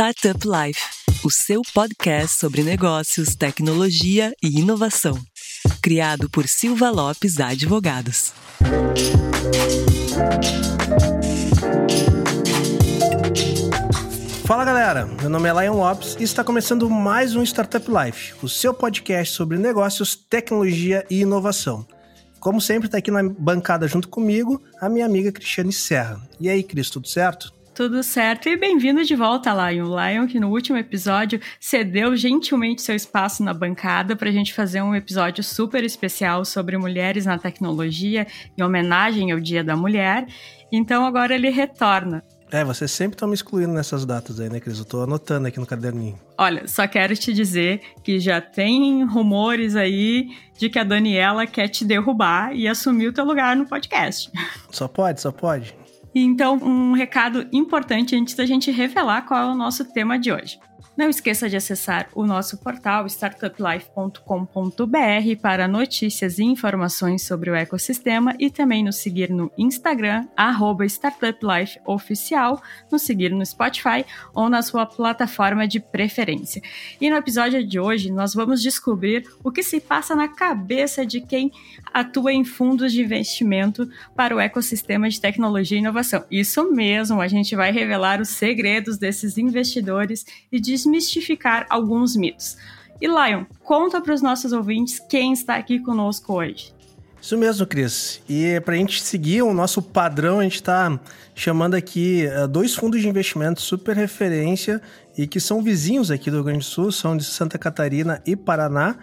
Startup Life, o seu podcast sobre negócios, tecnologia e inovação. Criado por Silva Lopes Advogados. Fala galera, meu nome é Lion Lopes e está começando mais um Startup Life, o seu podcast sobre negócios, tecnologia e inovação. Como sempre, está aqui na bancada junto comigo a minha amiga Cristiane Serra. E aí, Cris, tudo certo? Tudo certo e bem-vindo de volta, Lion. Lion, que no último episódio cedeu gentilmente seu espaço na bancada para a gente fazer um episódio super especial sobre mulheres na tecnologia, em homenagem ao Dia da Mulher. Então agora ele retorna. É, vocês sempre estão me excluindo nessas datas aí, né, Cris? Eu tô anotando aqui no caderninho. Olha, só quero te dizer que já tem rumores aí de que a Daniela quer te derrubar e assumir o teu lugar no podcast. Só pode, só pode. Então, um recado importante antes da gente revelar qual é o nosso tema de hoje. Não esqueça de acessar o nosso portal startuplife.com.br para notícias e informações sobre o ecossistema e também nos seguir no Instagram, startuplifeoficial, nos seguir no Spotify ou na sua plataforma de preferência. E no episódio de hoje, nós vamos descobrir o que se passa na cabeça de quem atua em fundos de investimento para o ecossistema de tecnologia e inovação. Isso mesmo, a gente vai revelar os segredos desses investidores e desmistificar alguns mitos. E Lion, conta para os nossos ouvintes quem está aqui conosco hoje. Isso mesmo, Cris. E para a gente seguir o nosso padrão, a gente está chamando aqui uh, dois fundos de investimento super referência e que são vizinhos aqui do Rio Grande do Sul, são de Santa Catarina e Paraná, uh,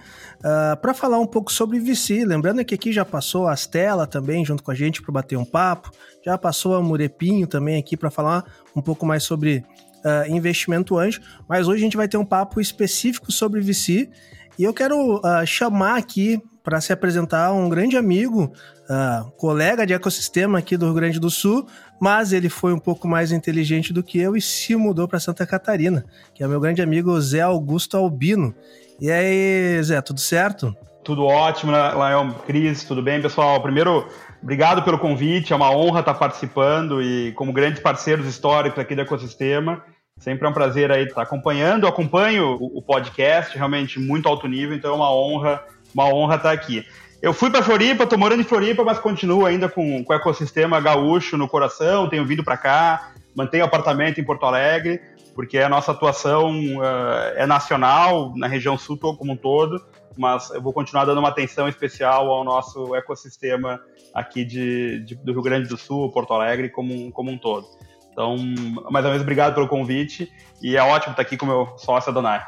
ah, para falar um pouco sobre VC. Lembrando que aqui já passou a Astela também junto com a gente para bater um papo, já passou a Murepinho também aqui para falar um pouco mais sobre uh, investimento anjo, mas hoje a gente vai ter um papo específico sobre VC e eu quero chamar aqui para se apresentar um grande amigo, uh, colega de ecossistema aqui do Rio Grande do Sul, mas ele foi um pouco mais inteligente do que eu e se mudou para Santa Catarina, que é meu grande amigo Zé Augusto Albino. E aí, Zé, tudo certo? Tudo ótimo, né, Lael, Cris, tudo bem, pessoal? Primeiro, obrigado pelo convite, é uma honra estar participando e como grandes parceiros históricos aqui do ecossistema. Sempre é um prazer aí estar acompanhando, acompanho o podcast, realmente muito alto nível, então é uma honra uma honra estar aqui. Eu fui para Floripa, tô morando em Floripa, mas continuo ainda com, com o ecossistema gaúcho no coração, tenho vindo para cá, mantenho apartamento em Porto Alegre, porque a nossa atuação uh, é nacional, na região sul como um todo, mas eu vou continuar dando uma atenção especial ao nosso ecossistema aqui de, de do Rio Grande do Sul, Porto Alegre, como, como um todo. Então, mais uma vez, obrigado pelo convite e é ótimo estar aqui com o meu sócio Adonai.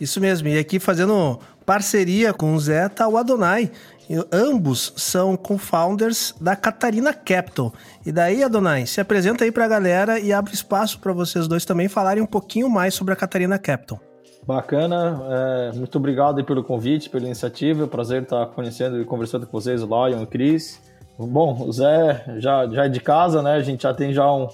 Isso mesmo, e aqui fazendo parceria com o Zé tá o Adonai. E ambos são co-founders da Catarina Capital. E daí, Adonai, se apresenta aí para a galera e abre espaço para vocês dois também falarem um pouquinho mais sobre a Catarina Capital. Bacana, é, muito obrigado pelo convite, pela iniciativa. É um prazer estar conhecendo e conversando com vocês, o Lion e o Cris. Bom, o Zé já, já é de casa, né? A gente já tem já um.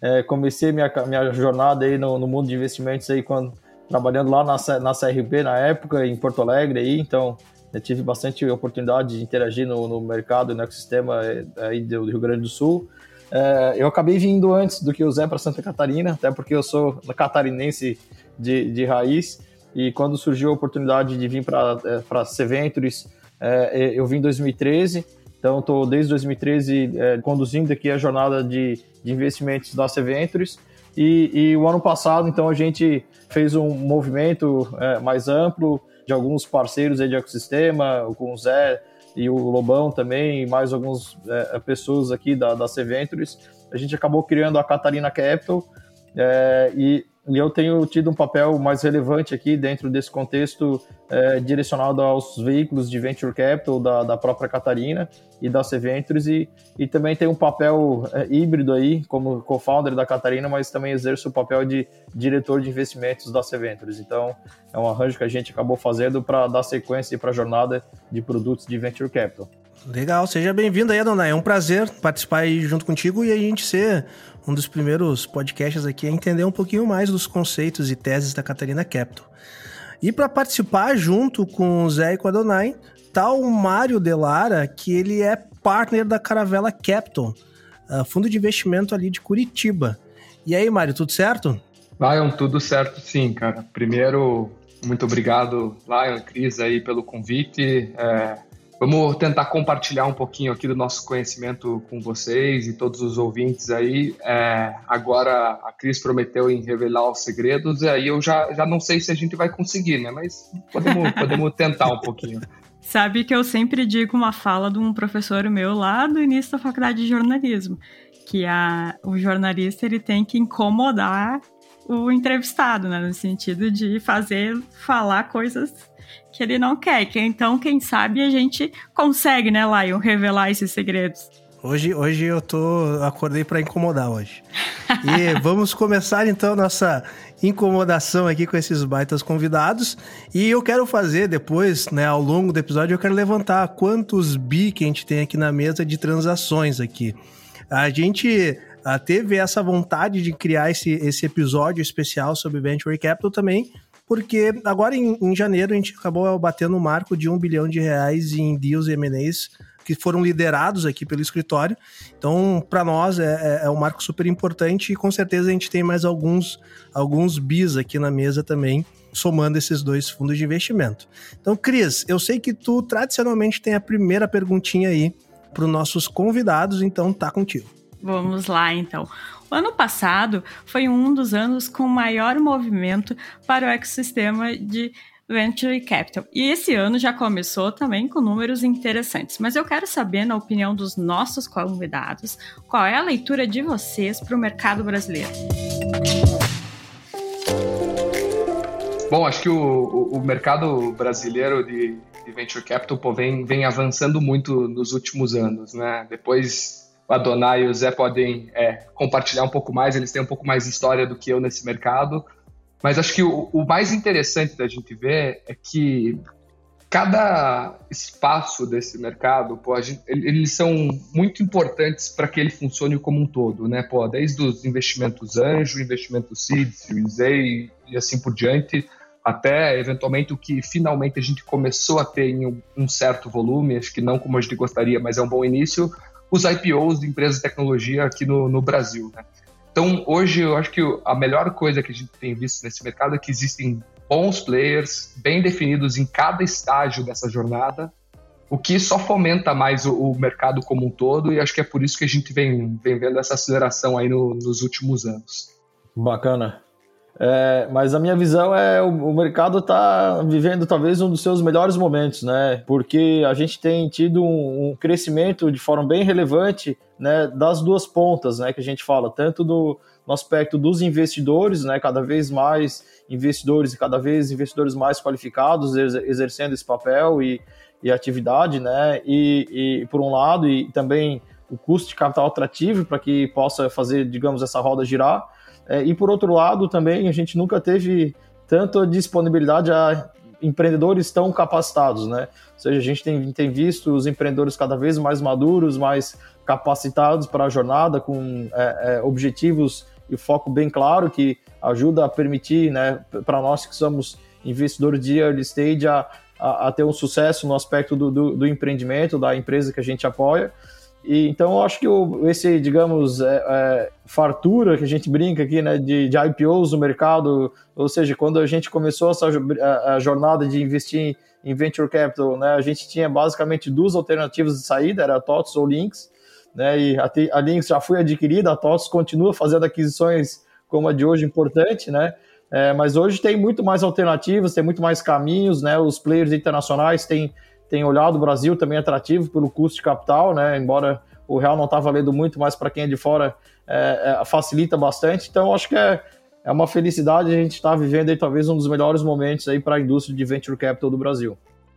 É, comecei minha, minha jornada aí no, no mundo de investimentos aí quando trabalhando lá na, na CRB na época, em Porto Alegre, aí, então tive bastante oportunidade de interagir no, no mercado, no ecossistema eh, aí do Rio Grande do Sul. É, eu acabei vindo antes do que o Zé para Santa Catarina, até porque eu sou catarinense de, de raiz, e quando surgiu a oportunidade de vir para é, C-Ventures, é, eu vim em 2013, então estou desde 2013 é, conduzindo aqui a jornada de, de investimentos da C-Ventures, e, e, o ano passado, então, a gente fez um movimento é, mais amplo de alguns parceiros aí de ecossistema, com o Zé e o Lobão também, e mais algumas é, pessoas aqui da, da C-Ventures. A gente acabou criando a Catarina Capital, é, e e eu tenho tido um papel mais relevante aqui dentro desse contexto é, direcionado aos veículos de venture capital da, da própria Catarina e da C-Ventures e, e também tem um papel é, híbrido aí como co-founder da Catarina, mas também exerço o papel de diretor de investimentos da C-Ventures. Então é um arranjo que a gente acabou fazendo para dar sequência para a jornada de produtos de venture capital. Legal, seja bem-vindo aí, Adonai. É um prazer participar aí junto contigo e a gente ser um dos primeiros podcasts aqui a entender um pouquinho mais dos conceitos e teses da Catarina Capital. E para participar junto com o Zé e com a Adonai, tá o Mário Delara, que ele é partner da Caravela Capital, uh, fundo de investimento ali de Curitiba. E aí, Mário, tudo certo? Lion, tudo certo sim, cara. Primeiro, muito obrigado, Lion, Cris, aí pelo convite. É, vamos tentar compartilhar um pouquinho aqui do nosso conhecimento com vocês e todos os ouvintes aí. É, agora a Cris prometeu em revelar os segredos, e aí eu já, já não sei se a gente vai conseguir, né? Mas podemos, podemos tentar um pouquinho. Sabe que eu sempre digo uma fala de um professor meu lá do início da faculdade de jornalismo, que a, o jornalista ele tem que incomodar o entrevistado, né? No sentido de fazer falar coisas que ele não quer. Que, então, quem sabe a gente consegue, né, Lion, revelar esses segredos. Hoje, hoje eu tô acordei para incomodar hoje. E vamos começar então nossa incomodação aqui com esses baitas convidados. E eu quero fazer depois, né, ao longo do episódio, eu quero levantar quantos bi que a gente tem aqui na mesa de transações aqui. A gente uh, teve essa vontade de criar esse, esse episódio especial sobre Venture Capital também, porque agora em, em janeiro a gente acabou batendo o marco de um bilhão de reais em deals e M&As que foram liderados aqui pelo escritório. Então, para nós é, é, é, um marco super importante e com certeza a gente tem mais alguns, alguns bis aqui na mesa também, somando esses dois fundos de investimento. Então, Cris, eu sei que tu tradicionalmente tem a primeira perguntinha aí para os nossos convidados, então tá contigo. Vamos lá, então. O ano passado foi um dos anos com maior movimento para o ecossistema de Venture Capital. E esse ano já começou também com números interessantes. Mas eu quero saber, na opinião dos nossos convidados, qual é a leitura de vocês para o mercado brasileiro. Bom, acho que o, o mercado brasileiro de, de Venture Capital pô, vem, vem avançando muito nos últimos anos. Né? Depois Adonai e o Zé podem é, compartilhar um pouco mais, eles têm um pouco mais de história do que eu nesse mercado. Mas acho que o, o mais interessante da gente ver é que cada espaço desse mercado, pô, gente, eles são muito importantes para que ele funcione como um todo, né? Pô, desde os investimentos anjo, investimentos seed, series A e assim por diante, até eventualmente o que finalmente a gente começou a ter em um, um certo volume, acho que não como a gente gostaria, mas é um bom início, os IPOs de empresas de tecnologia aqui no, no Brasil. Né? Então, hoje, eu acho que a melhor coisa que a gente tem visto nesse mercado é que existem bons players, bem definidos em cada estágio dessa jornada, o que só fomenta mais o, o mercado como um todo, e acho que é por isso que a gente vem, vem vendo essa aceleração aí no, nos últimos anos. Bacana. É, mas a minha visão é o, o mercado está vivendo talvez um dos seus melhores momentos, né? Porque a gente tem tido um, um, crescimento de forma bem relevante, né? Das duas pontas, né? Que a gente fala tanto do no aspecto dos investidores, né? Cada vez mais investidores e cada vez investidores mais qualificados exercendo esse papel e, e atividade, né? E, e por um lado e também o custo de capital atrativo para que possa fazer, digamos, essa roda girar. É, e por outro lado, também a gente nunca teve tanta disponibilidade a empreendedores tão capacitados, né? Ou seja, a gente tem, tem visto os empreendedores cada vez mais maduros, mais capacitados para a jornada, com é, é, objetivos e foco bem claro, que ajuda a permitir, né, para nós que somos investidores de early stage, a, a, a ter um sucesso no aspecto do, do, do empreendimento, da empresa que a gente apoia. E, então, eu acho que o, esse, digamos, é, é, fartura que a gente brinca aqui, né, de, de, IPOs no mercado, ou seja, quando a gente começou essa a, a jornada de investir em, em, venture capital, né, a gente tinha basicamente duas alternativas de saída, era a TOTS ou Links, né, e a, a Links já foi adquirida, a TOTS continua fazendo aquisições como a de hoje importante, né, é, mas hoje tem muito mais alternativas, tem muito mais caminhos, né, os players internacionais têm tem olhado o Brasil também atrativo pelo custo de capital, né? Embora o real não está valendo muito, mas para quem é de fora é, é, facilita bastante. Então, acho que é, é uma felicidade a gente estar tá vivendo aí talvez um dos melhores momentos aí para a indústria de venture capital do Brasil.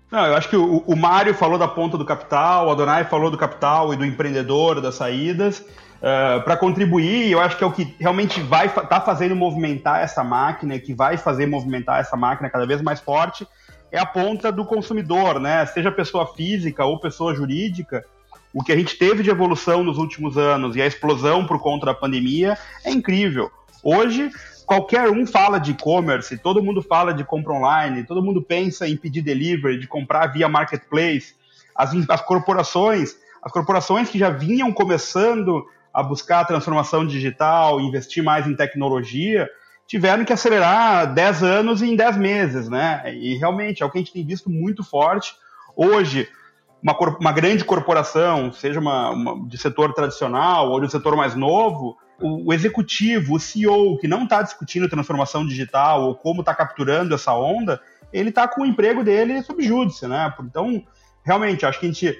Não, eu acho que o, o Mário falou da ponta do capital, o Adonai falou do capital e do empreendedor, das saídas. Uh, para contribuir, eu acho que é o que realmente vai tá fazendo movimentar essa máquina, que vai fazer movimentar essa máquina cada vez mais forte, é a ponta do consumidor, né? Seja pessoa física ou pessoa jurídica, o que a gente teve de evolução nos últimos anos e a explosão por conta da pandemia é incrível. Hoje, qualquer um fala de e-commerce, todo mundo fala de compra online, todo mundo pensa em pedir delivery, de comprar via marketplace. As, as corporações, as corporações que já vinham começando a buscar a transformação digital, investir mais em tecnologia, tiveram que acelerar 10 anos em 10 meses, né? E realmente é o que a gente tem visto muito forte. Hoje, uma, uma grande corporação, seja uma, uma, de setor tradicional ou de um setor mais novo, o, o executivo, o CEO, que não está discutindo transformação digital ou como está capturando essa onda, ele está com o emprego dele sob júdice, né? Então, realmente, acho que a gente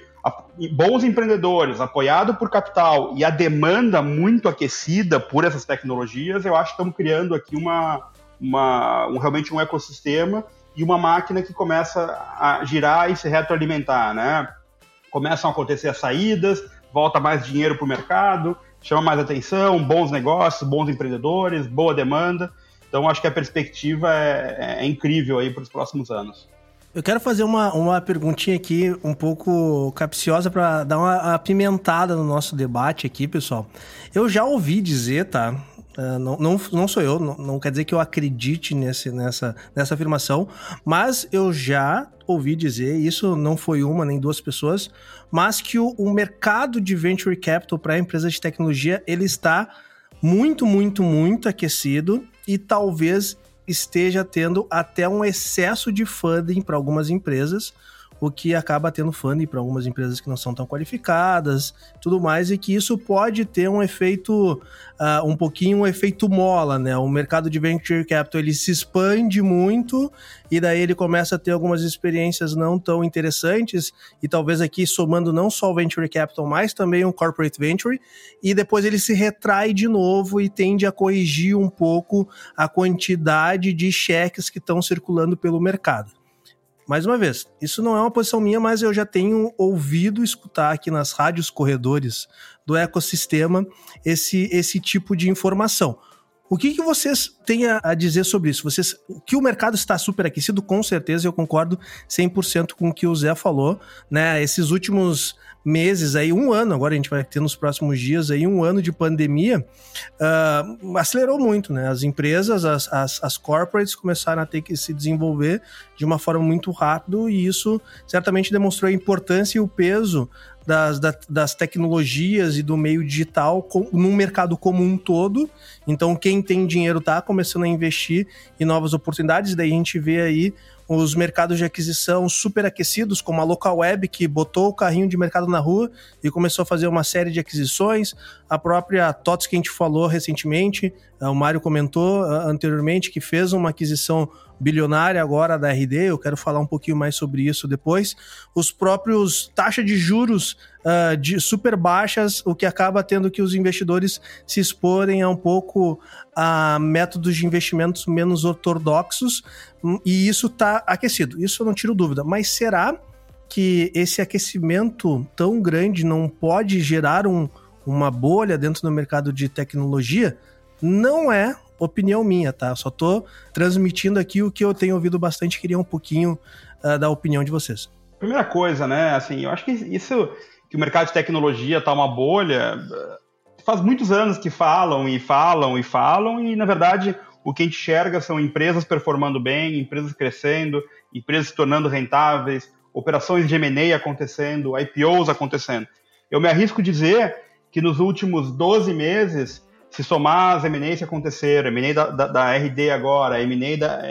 bons empreendedores, apoiado por capital e a demanda muito aquecida por essas tecnologias, eu acho que estamos criando aqui uma, uma um, realmente um ecossistema e uma máquina que começa a girar e se retroalimentar, né? Começam a acontecer as saídas, volta mais dinheiro para o mercado, chama mais atenção, bons negócios, bons empreendedores, boa demanda. Então, acho que a perspectiva é, é incrível aí para os próximos anos. Eu quero fazer uma, uma perguntinha aqui um pouco capciosa para dar uma apimentada no nosso debate aqui, pessoal. Eu já ouvi dizer, tá? Uh, não, não, não sou eu, não, não, quer dizer que eu acredite nesse, nessa, nessa afirmação, mas eu já ouvi dizer, isso não foi uma nem duas pessoas, mas que o, o mercado de venture capital para empresas de tecnologia ele está muito, muito, muito aquecido e talvez esteja tendo até um excesso de funding para algumas empresas, o que acaba tendo funding para algumas empresas que não são tão qualificadas, tudo mais, e que isso pode ter um efeito, uh, um pouquinho um efeito mola, né? O mercado de venture capital ele se expande muito e daí ele começa a ter algumas experiências não tão interessantes e talvez aqui somando não só o venture capital, mas também o corporate venture e depois ele se retrai de novo e tende a corrigir um pouco a quantidade de cheques que estão circulando pelo mercado mais uma vez, isso não é uma posição minha, mas eu já tenho ouvido escutar aqui nas rádios corredores do ecossistema esse, esse tipo de informação. O que, que vocês têm a dizer sobre isso? Vocês, que o mercado está super aquecido, com certeza, eu concordo 100% com o que o Zé falou, né? Esses últimos meses aí, um ano agora a gente vai ter nos próximos dias aí, um ano de pandemia, uh, acelerou muito, né? As empresas, as, as, as corporates começaram a ter que se desenvolver de uma forma muito rápida e isso certamente demonstrou a importância e o peso das, das, das tecnologias e do meio digital com, mercado como um todo. Então, quem tem dinheiro está começando a investir em novas oportunidades. Daí a gente vê aí os mercados de aquisição super aquecidos, como a Local Web, que botou o carrinho de mercado na rua e começou a fazer uma série de aquisições. A própria TOTS, que a gente falou recentemente, eh, o Mário comentou eh, anteriormente, que fez uma aquisição bilionária agora da RD, eu quero falar um pouquinho mais sobre isso depois. Os próprios taxas de juros uh, de super baixas, o que acaba tendo que os investidores se exporem a um pouco a métodos de investimentos menos ortodoxos, hum, e isso está aquecido. Isso eu não tiro dúvida. Mas será que esse aquecimento tão grande não pode gerar um, uma bolha dentro do mercado de tecnologia? Não é opinião minha, tá? Só tô transmitindo aqui o que eu tenho ouvido bastante, queria um pouquinho uh, da opinião de vocês. Primeira coisa, né, assim, eu acho que isso, que o mercado de tecnologia tá uma bolha, faz muitos anos que falam e falam e falam, e na verdade o que a gente enxerga são empresas performando bem, empresas crescendo, empresas se tornando rentáveis, operações de M&A acontecendo, IPOs acontecendo. Eu me arrisco dizer que nos últimos 12 meses se somar as M&As que aconteceram, M&A da, da, da, RD agora, M&A da,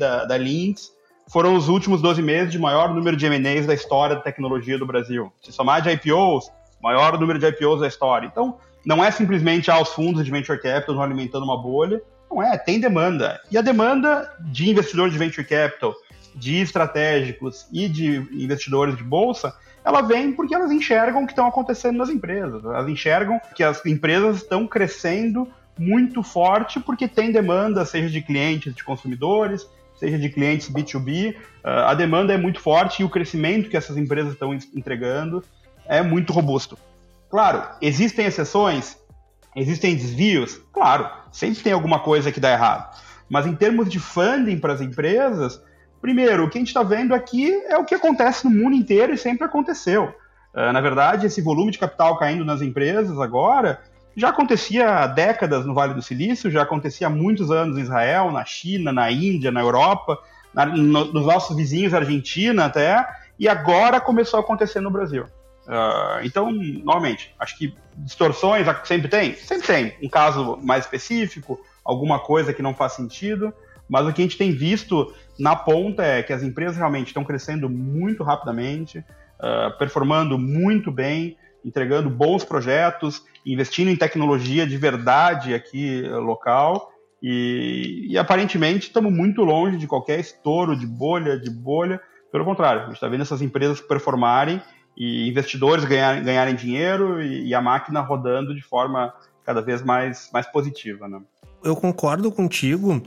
da, da Lynx, foram os últimos 12 meses de maior número de M&As da história da tecnologia do Brasil. Se somar de IPOs, maior número de IPOs da história. Então, não é simplesmente ah, os fundos de venture capital alimentando uma bolha, não é, tem demanda. E a demanda de investidores de venture capital, de estratégicos e de investidores de bolsa ela vem porque elas enxergam o que estão acontecendo nas empresas. Elas enxergam que as empresas estão crescendo muito forte porque tem demanda, seja de clientes, de consumidores, seja de clientes B2B. Ah, a demanda é muito forte e o crescimento que essas empresas estão entregando é muito robusto. Claro, existem exceções, existem desvios, claro, sempre tem alguma coisa que dá errado. Mas em termos de funding para as empresas, Primeiro, o que a gente está vendo aqui é o que acontece no mundo inteiro e sempre aconteceu. Uh, na verdade, esse volume de capital caindo nas empresas agora já acontecia há décadas no Vale do Silício, já acontecia há muitos anos em Israel, na China, na Índia, na Europa, na, no, nos nossos vizinhos, Argentina até, e agora começou a acontecer no Brasil. Uh, então, novamente, acho que distorções sempre tem? Sempre tem. Um caso mais específico, alguma coisa que não faz sentido, mas o que a gente tem visto na ponta é que as empresas realmente estão crescendo muito rapidamente, uh, performando muito bem, entregando bons projetos, investindo em tecnologia de verdade aqui uh, local. E, e, aparentemente estamos muito longe de qualquer estouro de bolha, de bolha. Pelo contrário, a gente está vendo essas empresas performarem e investidores ganharem, ganharem dinheiro e, e, a máquina rodando de forma cada vez mais, mais positiva. Né? Eu concordo contigo.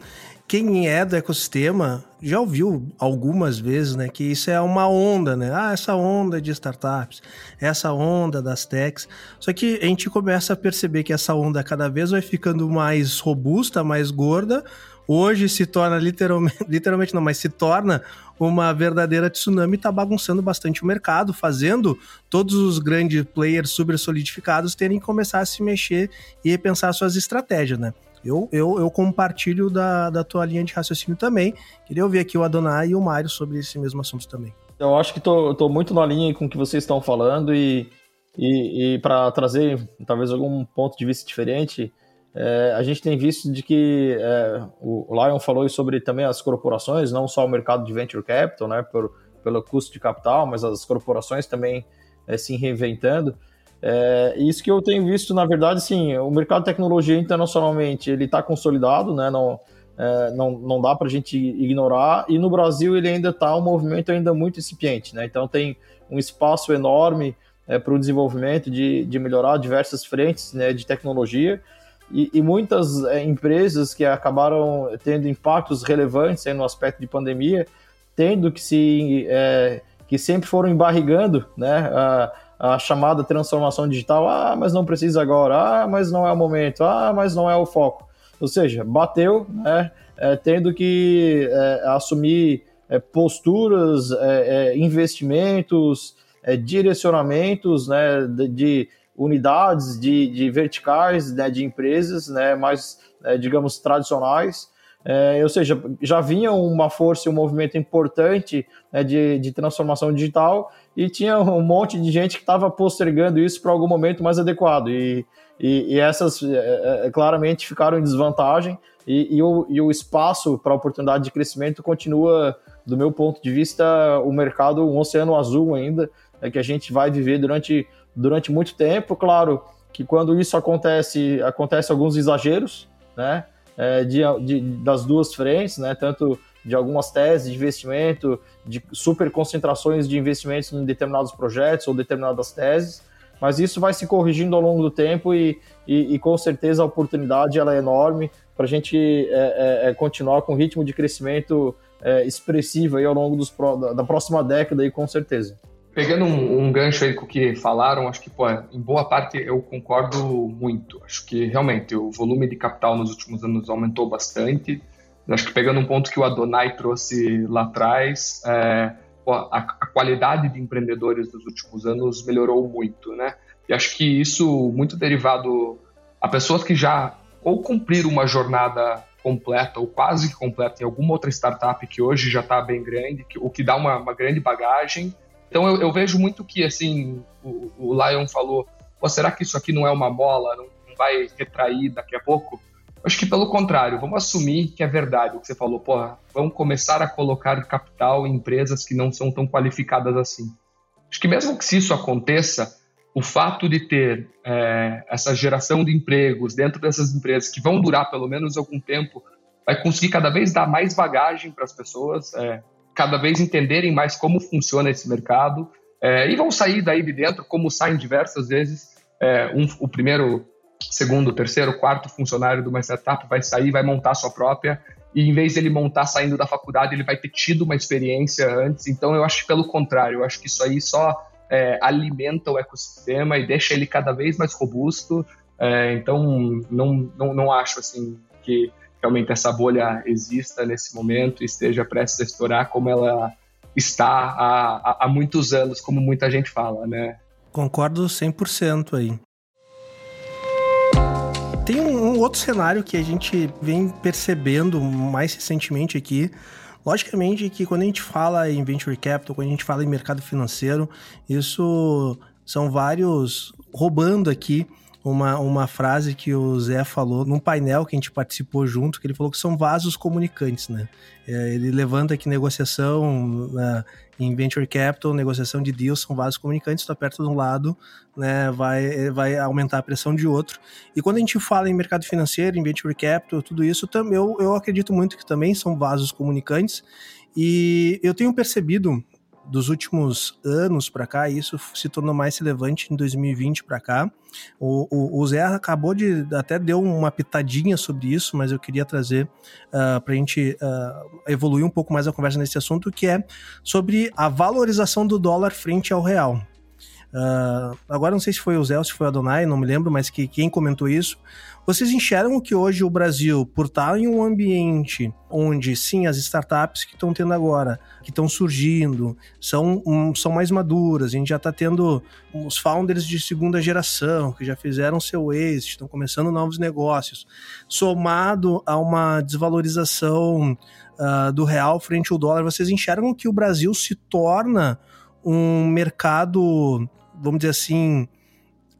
Quem é do ecossistema já ouviu algumas vezes, né, que isso é uma onda, né? Ah, essa onda de startups, essa onda das techs. Só que a gente começa a perceber que essa onda cada vez vai ficando mais robusta, mais gorda, hoje se torna literalmente, literalmente não, mas se torna uma verdadeira tsunami, está bagunçando bastante o mercado, fazendo todos os grandes players super solidificados terem que começar a se mexer e repensar suas estratégias, né? Eu, eu, eu compartilho da, da tua linha de raciocínio também. Queria ouvir aqui o Adonai e o Mário sobre esse mesmo assunto também. Eu acho que tô muito na linha com o que vocês estão falando e, e, e para trazer talvez algum ponto de vista diferente, é, a gente tem visto de que é, o Lion falou sobre também as corporações, não só o mercado de venture capital, né, por, pelo custo de capital, mas as corporações também é, se reinventando. É, isso que eu tenho visto, na verdade, sim, o mercado de tecnologia internacionalmente ele está consolidado, né, não, é, não, não dá para a gente ignorar, e no Brasil ele ainda está um movimento ainda muito incipiente, né, então tem um espaço enorme é, para o desenvolvimento de, de melhorar diversas frentes né, de tecnologia, e, e muitas é, empresas que acabaram tendo impactos relevantes no aspecto de pandemia, tendo que se é, que sempre foram embarrigando né, a, chamada transformação digital. Ah, mas não precisa agora. Ah, mas não é o momento. Ah, mas não é o foco. Ou seja, bateu, né, é, tendo que é, assumir é, posturas, é, é, investimentos, direcionamentos né, de, de unidades de, de verticais né, de empresas né, mais, é, digamos, tradicionais. É, ou seja, já vinha uma força e um movimento importante né, de, de transformação digital e tinha um monte de gente que estava postergando isso para algum momento mais adequado. E, e, e essas é, é claramente ficaram em desvantagem e, e, o, e o espaço para oportunidade de crescimento continua, do meu ponto de vista, o mercado um oceano azul ainda, é que a gente vai viver durante durante muito tempo. Claro que quando isso acontece, acontece alguns exageros, né? É, de, de, das duas frentes, né? Tanto de algumas teses de investimento, de super concentrações de investimentos em determinados projetos ou determinadas teses, mas isso vai se corrigindo ao longo do tempo e, e, e com certeza a oportunidade ela é enorme para a gente é, é, é, continuar com um ritmo de crescimento é, expressivo aí ao longo dos, da próxima década aí, com certeza. Pegando um, um, gancho aí com o que falaram, acho que, pô, em boa parte eu concordo muito. Acho que realmente o volume de capital nos últimos anos aumentou bastante. Acho que pegando um ponto que o Adonai trouxe lá atrás, é, a, a, qualidade de empreendedores dos últimos anos melhorou muito, né? E acho que isso muito derivado a pessoas que já ou cumpriram uma jornada completa ou quase completa em alguma outra startup que hoje já está bem grande, que, o que dá uma, uma grande bagagem então eu, eu vejo muito que, assim, o, o Lion falou, será que isso aqui não é uma mola, não, não vai retrair daqui a pouco? Acho que pelo contrário, vamos assumir que é verdade o que você falou, porra, vamos começar a colocar capital em empresas que não são tão qualificadas assim. Acho que mesmo que se isso aconteça, o fato de ter é, essa geração de empregos dentro dessas empresas que vão durar pelo menos algum tempo, vai conseguir cada vez dar mais bagagem para as pessoas, é, cada vez entenderem mais como funciona esse mercado é, e vão sair daí de dentro, como saem diversas vezes. É, um, o primeiro, segundo, terceiro, quarto funcionário de uma startup vai sair, vai montar a sua própria, e em vez de ele montar saindo da faculdade, ele vai ter tido uma experiência antes. Então, eu acho que pelo contrário, eu acho que isso aí só é, alimenta o ecossistema e deixa ele cada vez mais robusto. É, então, não, não, não acho assim que realmente essa bolha exista nesse momento e esteja prestes a estourar como ela está há, há muitos anos, como muita gente fala, né? Concordo 100% aí. Tem um, um, outro cenário que a gente vem percebendo mais recentemente aqui. Logicamente que quando a gente fala em venture capital, quando a gente fala em mercado financeiro, isso são vários roubando aqui uma, uma frase que o Zé falou num painel que a gente participou junto, que ele falou que são vasos comunicantes, né? É, ele levanta que negociação né, em venture capital, negociação de deals são vasos comunicantes, tu aperta de um lado, né, vai, vai aumentar a pressão de outro. E quando a gente fala em mercado financeiro, em venture capital, tudo isso, eu, eu acredito muito que também são vasos comunicantes. E eu tenho percebido dos últimos anos para cá, isso se tornou mais relevante em 2020 para cá. O, o, o, Zé acabou de até deu uma pitadinha sobre isso, mas eu queria trazer uh, ah, para a gente uh, evoluir um pouco mais a conversa nesse assunto, que é sobre a valorização do dólar frente ao real. Uh, agora não sei se foi o Zé ou se foi o Adonai, não me lembro, mas que quem comentou isso. Vocês enxergam que hoje o Brasil, por estar em um ambiente onde, sim, as startups que estão tendo agora, que estão surgindo, são, um, são mais maduras, a gente já está tendo os founders de segunda geração, que já fizeram seu exit, estão começando novos negócios, somado a uma desvalorização uh, do real frente ao dólar, vocês enxergam que o Brasil se torna um mercado, vamos dizer assim,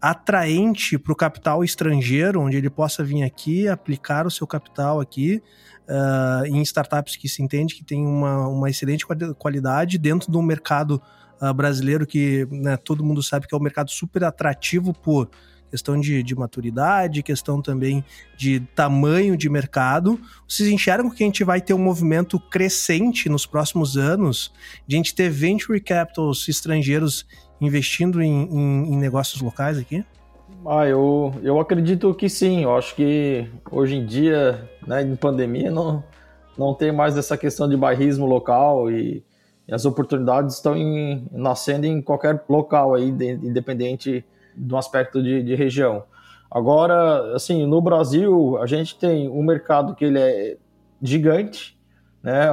atraente para o capital estrangeiro, onde ele possa vir aqui, aplicar o seu capital aqui uh, em startups que se entende que tem uma, uma excelente qualidade dentro de um mercado uh, brasileiro que né, todo mundo sabe que é um mercado super atrativo por questão de, de maturidade, questão também de tamanho de mercado. Vocês enxergam que a gente vai ter um movimento crescente nos próximos anos de a gente ter venture capitals estrangeiros investindo em, em, em negócios locais aqui? Ah, eu, eu acredito que sim. Eu acho que hoje em dia, né, em pandemia, não, não tem mais essa questão de bairrismo local e, e as oportunidades estão em, nascendo em qualquer local aí, de, independente do aspecto de, de, região. Agora, assim, no Brasil, a gente tem um mercado que ele é gigante, né?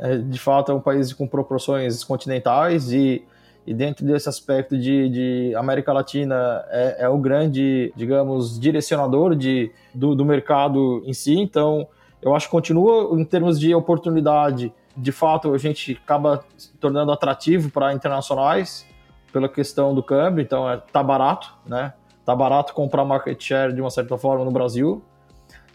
É, de fato, é um país com proporções continentais e e dentro desse aspecto de, de América Latina é, é, o grande, digamos, direcionador de, do, do, mercado em si. Então, eu acho que continua em termos de oportunidade. De fato, a gente acaba se tornando atrativo para internacionais pela questão do câmbio. Então, é, tá barato, né? Tá barato comprar market share de uma certa forma no Brasil.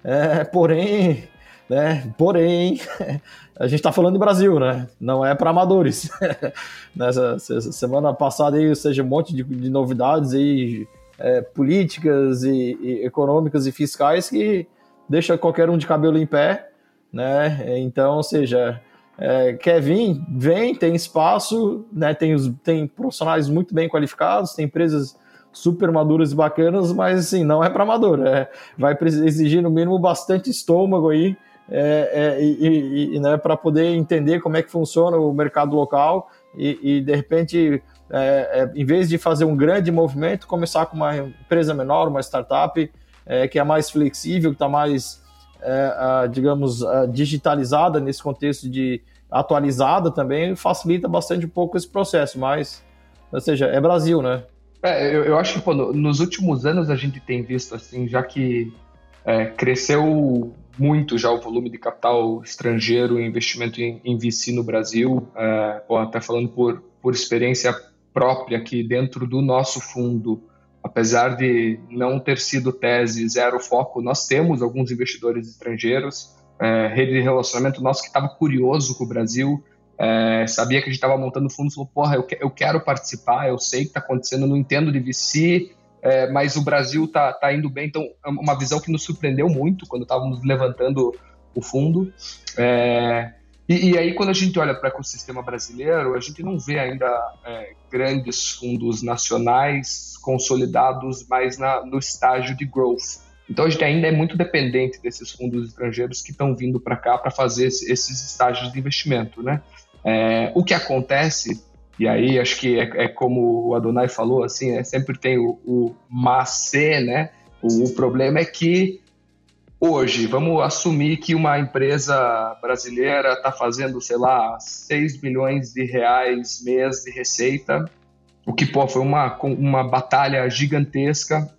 É, porém, né? Porém, a gente está falando de Brasil, né? Não é para amadores. Nessa semana passada aí, seja, um monte de, de novidades aí, é, políticas e, e, econômicas e fiscais que deixa qualquer um de cabelo em pé, né? Então, ou seja, é, quer vir, vem, tem espaço, né? Tem, os, tem profissionais muito bem qualificados, tem empresas super maduras e bacanas, mas assim, não é para amador, é, vai exigir no mínimo bastante estômago aí é, é, e, e né, para poder entender como é que funciona o mercado local e, e de repente, é, é, em vez de fazer um grande movimento, começar com uma empresa menor, uma startup é, que é mais flexível, que está mais, é, digamos, digitalizada nesse contexto de atualizada também, facilita bastante um pouco esse processo, mas, ou seja, é Brasil, né? Eu, eu, acho que pô, nos últimos anos a gente tem visto assim, já que cresceu muito já o volume de capital estrangeiro e investimento em, em VC no Brasil. É, até falando por, por experiência própria que dentro do nosso fundo, apesar de não ter sido tese zero foco, nós temos alguns investidores estrangeiros, é, rede de relacionamento nosso que estava curioso com o Brasil, é, sabia que a gente estava montando fundos, falou, porra, eu, que, eu quero participar, eu sei o que está acontecendo, não entendo de VC, é, mas o Brasil está tá indo bem. Então, é uma visão que nos surpreendeu muito quando estávamos levantando o fundo. É, e, e, aí, quando a gente olha para o ecossistema brasileiro, a gente não vê ainda é, grandes fundos nacionais consolidados mais na, no estágio de growth. Então, a gente ainda é muito dependente desses fundos estrangeiros que estão vindo para cá para fazer esse, esses estágios de investimento. Né? É, o que acontece e aí acho que é, é, como o Adonai falou, assim, é, sempre tem o, o macê, né? O, o, problema é que hoje, vamos assumir que uma empresa brasileira está fazendo, sei lá, 6 milhões de reais mês de receita, o que pô, foi uma, uma batalha gigantesca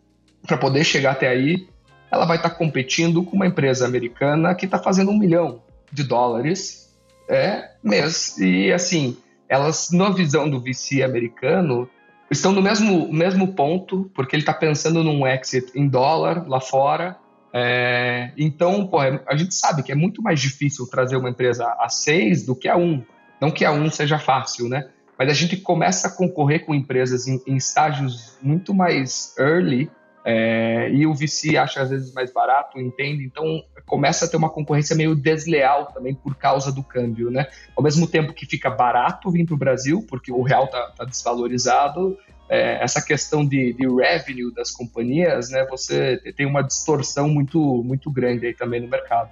para poder chegar até aí. Ela vai estar tá competindo com uma empresa americana que está fazendo um milhão de dólares é, mês. E assim, elas, na visão do VC americano, estão no mesmo, mesmo ponto, porque ele está pensando num exit em dólar lá fora. É, então, pô, é, a gente sabe que é muito mais difícil trazer uma empresa a 6 do que a 1. Não que a 1 seja fácil, né? Mas a gente começa a concorrer com empresas em, em estágios muito mais early é, e o VC acha às vezes mais barato, entende? Então começa a ter uma concorrência meio desleal também por causa do câmbio, né? Ao mesmo tempo que fica barato vir para o Brasil, porque o real está tá desvalorizado, é, essa questão de, de, revenue das companhias, né? Você tem uma distorção muito, muito grande aí também no mercado.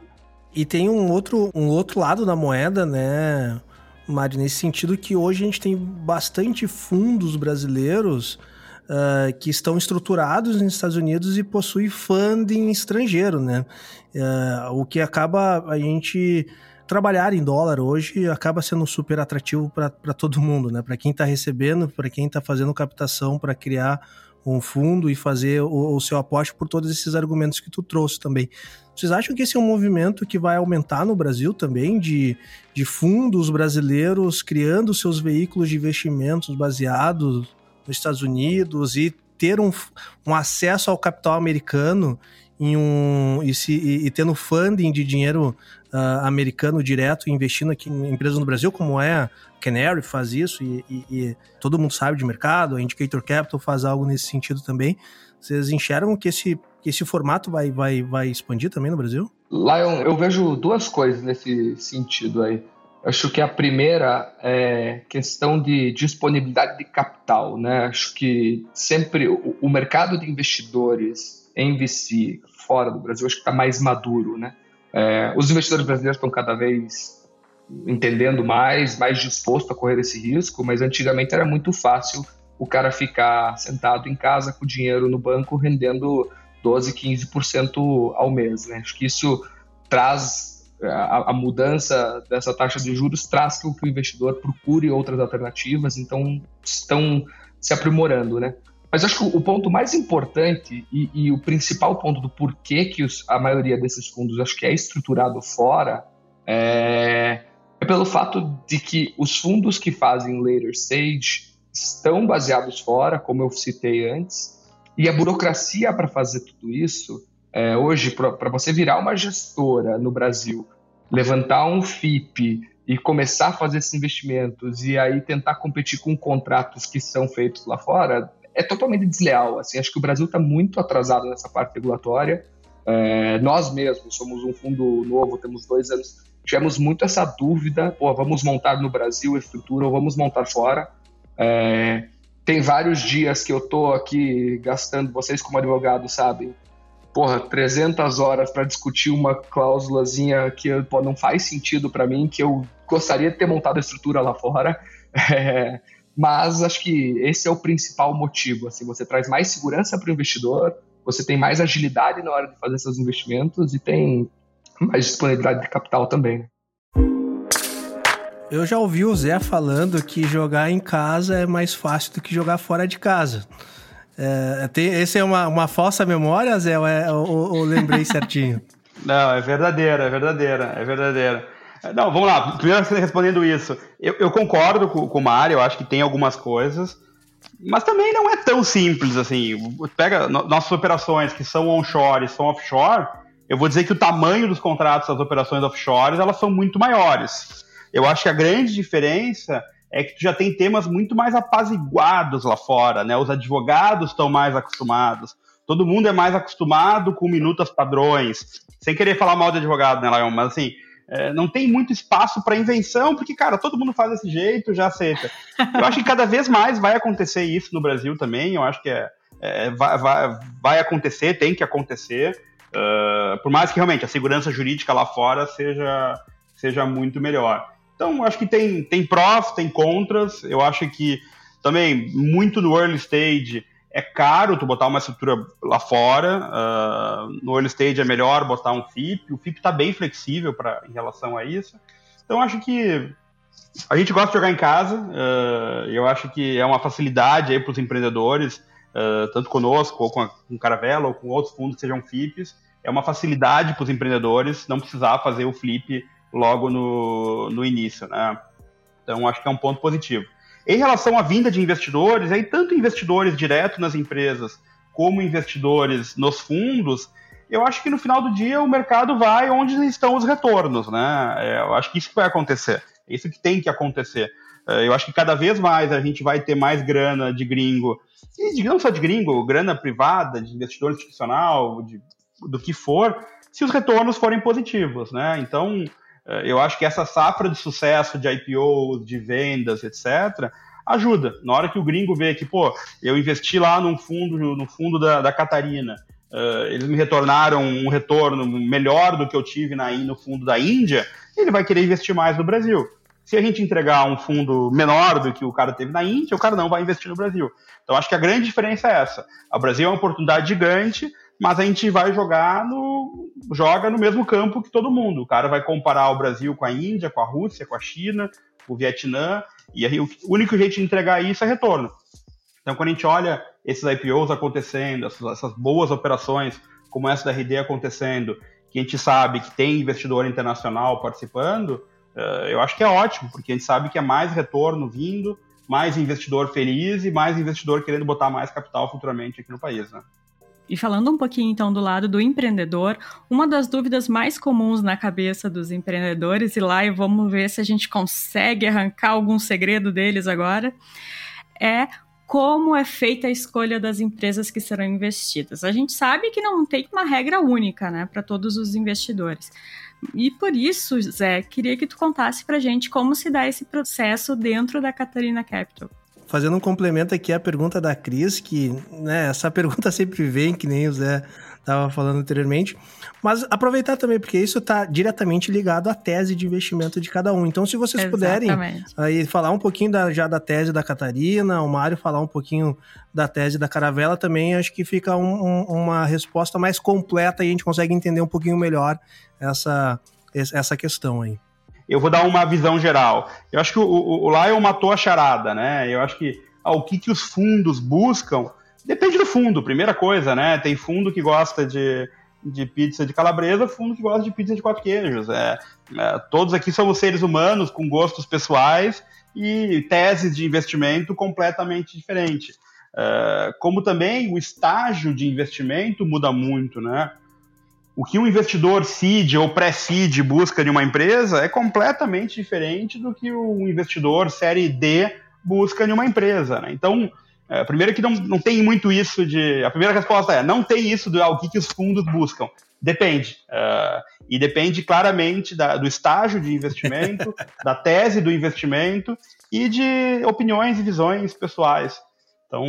E tem um outro, um outro lado da moeda, né, Mari, nesse sentido que hoje a gente tem bastante fundos brasileiros uh, que estão estruturados nos Estados Unidos e possuem funding estrangeiro, né? Uh, o que acaba a gente trabalhar em dólar hoje acaba sendo super atrativo para todo mundo, né? Para quem está recebendo, para quem está fazendo captação para criar um fundo e fazer o, o, seu aporte por todos esses argumentos que tu trouxe também. Vocês acham que esse é um movimento que vai aumentar no Brasil também, de, de fundos brasileiros criando seus veículos de investimentos baseados nos Estados Unidos e ter um, um acesso ao capital americano em um, e, se, e, e tendo funding de dinheiro uh, americano direto investindo aqui em empresas no Brasil, como é Canary faz isso e, e, todo mundo sabe de mercado, a Indicator Capital faz algo nesse sentido também. Vocês enxergam que esse, que esse formato vai, vai, vai expandir também no Brasil? Lion, eu vejo duas coisas nesse sentido aí. Acho que a primeira é questão de disponibilidade de capital, né? Acho que sempre o, o mercado de investidores em VC fora do Brasil acho que está mais maduro, né? É, os investidores brasileiros estão cada vez entendendo mais, mais disposto a correr esse risco, mas antigamente era muito fácil o cara ficar sentado em casa com o dinheiro no banco rendendo 12, 15% ao mês, né? Acho que isso traz a, a, mudança dessa taxa de juros traz que o, investidor procure outras alternativas, então estão se aprimorando, né? Mas acho que o ponto mais importante e, e o principal ponto do porquê que os, a maioria desses fundos acho que é estruturado fora é, é pelo fato de que os fundos que fazem later stage estão baseados fora, como eu citei antes, e a burocracia para fazer tudo isso é, hoje, para você virar uma gestora no Brasil, levantar um FIP e começar a fazer esses investimentos e aí tentar competir com contratos que são feitos lá fora, é totalmente desleal. Assim, acho que o Brasil está muito atrasado nessa parte regulatória. É, nós mesmos somos um fundo novo, temos dois anos, tivemos muito essa dúvida: pô, vamos montar no Brasil a estrutura ou vamos montar fora? É, tem vários dias que eu estou aqui gastando, vocês como advogados sabem, porra, 300 horas para discutir uma cláusulazinha que pô, não faz sentido para mim, que eu gostaria de ter montado a estrutura lá fora. É, mas acho que esse é o principal motivo. Assim, você traz mais segurança para o investidor, você tem mais agilidade na hora de fazer seus investimentos e tem mais disponibilidade de capital também. Eu já ouvi o Zé falando que jogar em casa é mais fácil do que jogar fora de casa. É, tem, esse é uma, uma falsa memória, Zé, ou, é, ou, ou lembrei certinho? Não, é verdadeira, é verdadeira, é verdadeira. Não, vamos lá. Primeiro respondendo isso. Eu, eu concordo com, com o Mário, eu acho que tem algumas coisas, mas também não é tão simples assim. Pega no, nossas operações que são onshore e são offshore, eu vou dizer que o tamanho dos contratos das operações offshore elas são muito maiores. Eu acho que a grande diferença é que tu já tem temas muito mais apaziguados lá fora, né? Os advogados estão mais acostumados. Todo mundo é mais acostumado com minutas padrões. Sem querer falar mal de advogado, né, Lion? Mas assim, é, não tem muito espaço para invenção, porque, cara, todo mundo faz desse jeito, já aceita. Eu acho que cada vez mais vai acontecer isso no Brasil também. Eu acho que é, é vai, vai, vai, acontecer, tem que acontecer. Uh, por mais que realmente a segurança jurídica lá fora seja, seja muito melhor. Então, acho que tem, tem prós, tem contras. Eu acho que também, muito no early stage, é caro tu botar uma estrutura lá fora. Uh, no early stage é melhor botar um FIP. O FIP está bem flexível pra, em relação a isso. Então, acho que a gente gosta de jogar em casa. Uh, eu acho que é uma facilidade aí para os empreendedores, uh, tanto conosco, ou com, a, com Caravela, ou com outros fundos que sejam FIPs. É uma facilidade para os empreendedores não precisar fazer o flip logo no, no início, né? Então acho que é um ponto positivo. Em relação à vinda de investidores, aí tanto investidores direto nas empresas como investidores nos fundos, eu acho que no final do dia o mercado vai onde estão os retornos, né? É, eu acho que isso vai acontecer, é isso que tem que acontecer. É, eu acho que cada vez mais a gente vai ter mais grana de gringo, e não só de gringo, grana privada, de investidor institucional, de, do que for, se os retornos forem positivos, né? Então, eu acho que essa safra de sucesso de IPOs, de vendas, etc., ajuda. Na hora que o gringo vê que, pô, eu investi lá num fundo, no fundo da, da Catarina, uh, eles me retornaram um retorno melhor do que eu tive na, no fundo da Índia, ele vai querer investir mais no Brasil. Se a gente entregar um fundo menor do que o cara teve na Índia, o cara não vai investir no Brasil. Então, acho que a grande diferença é essa. O Brasil é uma oportunidade gigante, mas a gente vai jogar no joga no mesmo campo que todo mundo. O cara vai comparar o Brasil com a Índia, com a Rússia, com a China, com o Vietnã, e aí o único jeito de entregar isso é retorno. Então, quando a gente olha esses IPOs acontecendo, essas, essas boas operações como essa da RD acontecendo, que a gente sabe que tem investidor internacional participando, uh, eu acho que é ótimo, porque a gente sabe que é mais retorno vindo, mais investidor feliz e mais investidor querendo botar mais capital futuramente aqui no país. Né? E falando um pouquinho então do lado do empreendedor, uma das dúvidas mais comuns na cabeça dos empreendedores, e lá e vamos ver se a gente consegue arrancar algum segredo deles agora, é como é feita a escolha das empresas que serão investidas. A gente sabe que não tem uma regra única, né, para todos os investidores. E por isso, Zé, queria que tu contasse para gente como se dá esse processo dentro da Catarina Capital fazendo um complemento aqui à pergunta da Cris, que né, essa pergunta sempre vem, que nem o Zé estava falando anteriormente, mas aproveitar também, porque isso está diretamente ligado à tese de investimento de cada um. Então, se vocês Exatamente. puderem aí falar um pouquinho da, já da tese da Catarina, o Mário falar um pouquinho da tese da Caravela também, acho que fica um, um, uma resposta mais completa e a gente consegue entender um pouquinho melhor essa, essa questão aí eu vou dar uma visão geral. Eu acho que o, o, o Lion matou a charada, né? Eu acho que ah, o que, que os fundos buscam depende do fundo, primeira coisa, né? Tem fundo que gosta de, de pizza de calabresa, fundo que gosta de pizza de quatro queijos. É, é, todos aqui somos seres humanos com gostos pessoais e teses de investimento completamente diferentes. É, como também o estágio de investimento muda muito, né? O que um investidor seed ou pré-seed busca de uma empresa é completamente diferente do que um investidor série D busca de uma empresa. Né? Então, é, primeiro que não, não tem muito isso de. A primeira resposta é: não tem isso do ah, o que, que os fundos buscam. Depende. Uh, e depende claramente da, do estágio de investimento, da tese do investimento e de opiniões e visões pessoais. Então,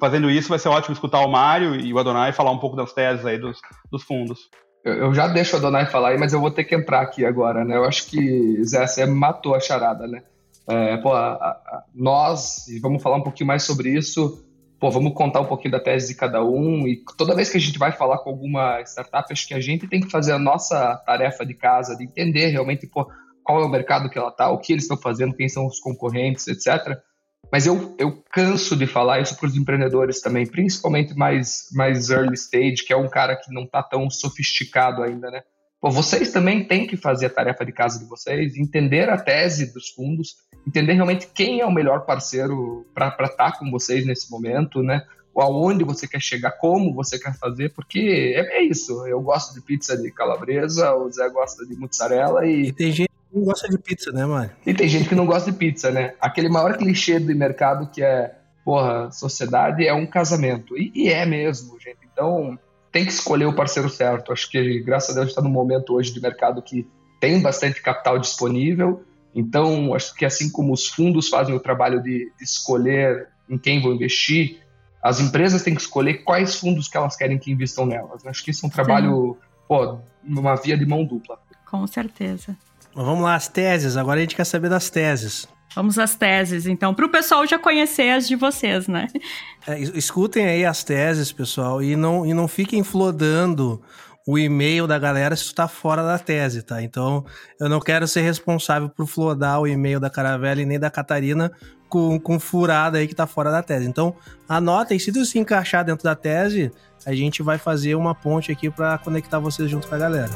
fazendo isso, vai ser ótimo escutar o Mário e o Adonai falar um pouco das teses aí dos, dos fundos. Eu, já deixo o Adonai falar aí, mas eu vou ter que entrar aqui agora, né? Eu acho que Zé, você matou a charada, né? É, pô, a, a, nós, e vamos falar um pouquinho mais sobre isso, pô, vamos contar um pouquinho da tese de cada um, e toda vez que a gente vai falar com alguma startup, acho que a gente tem que fazer a nossa tarefa de casa, de entender realmente, pô, qual é o mercado que ela está, o que eles estão fazendo, quem são os concorrentes, etc., mas eu, eu canso de falar isso para os empreendedores também, principalmente mais, mais early stage, que é um cara que não está tão sofisticado ainda, né? Pô, vocês também têm que fazer a tarefa de casa de vocês, entender a tese dos fundos, entender realmente quem é o melhor parceiro para estar tá com vocês nesse momento, né? Aonde você quer chegar, como você quer fazer, porque é, é isso. Eu gosto de pizza de calabresa, o Zé gosta de mozzarella e. e tem gente não gosta de pizza, né, mano? E tem gente que não gosta de pizza, né? Aquele maior clichê do mercado que é, porra, sociedade é um casamento. E, e é mesmo, gente. Então, tem que escolher o parceiro certo. Acho que, graças a Deus, está num momento hoje de mercado que tem bastante capital disponível. Então, acho que assim como os fundos fazem o trabalho de, de escolher em quem vão investir, as empresas têm que escolher quais fundos que elas querem que investam nelas. Acho que isso é um trabalho, Sim. pô, uma via de mão dupla. Com certeza. Vamos lá, as teses. Agora a gente quer saber das teses. Vamos às teses, então, para o pessoal já conhecer as de vocês, né? É, escutem aí as teses, pessoal, e não, e não fiquem flodando o e-mail da galera se está fora da tese, tá? Então, eu não quero ser responsável por flodar o e-mail da Caravela e nem da Catarina com, com furada aí que está fora da tese. Então, anotem, se isso se encaixar dentro da tese, a gente vai fazer uma ponte aqui para conectar vocês junto com a galera.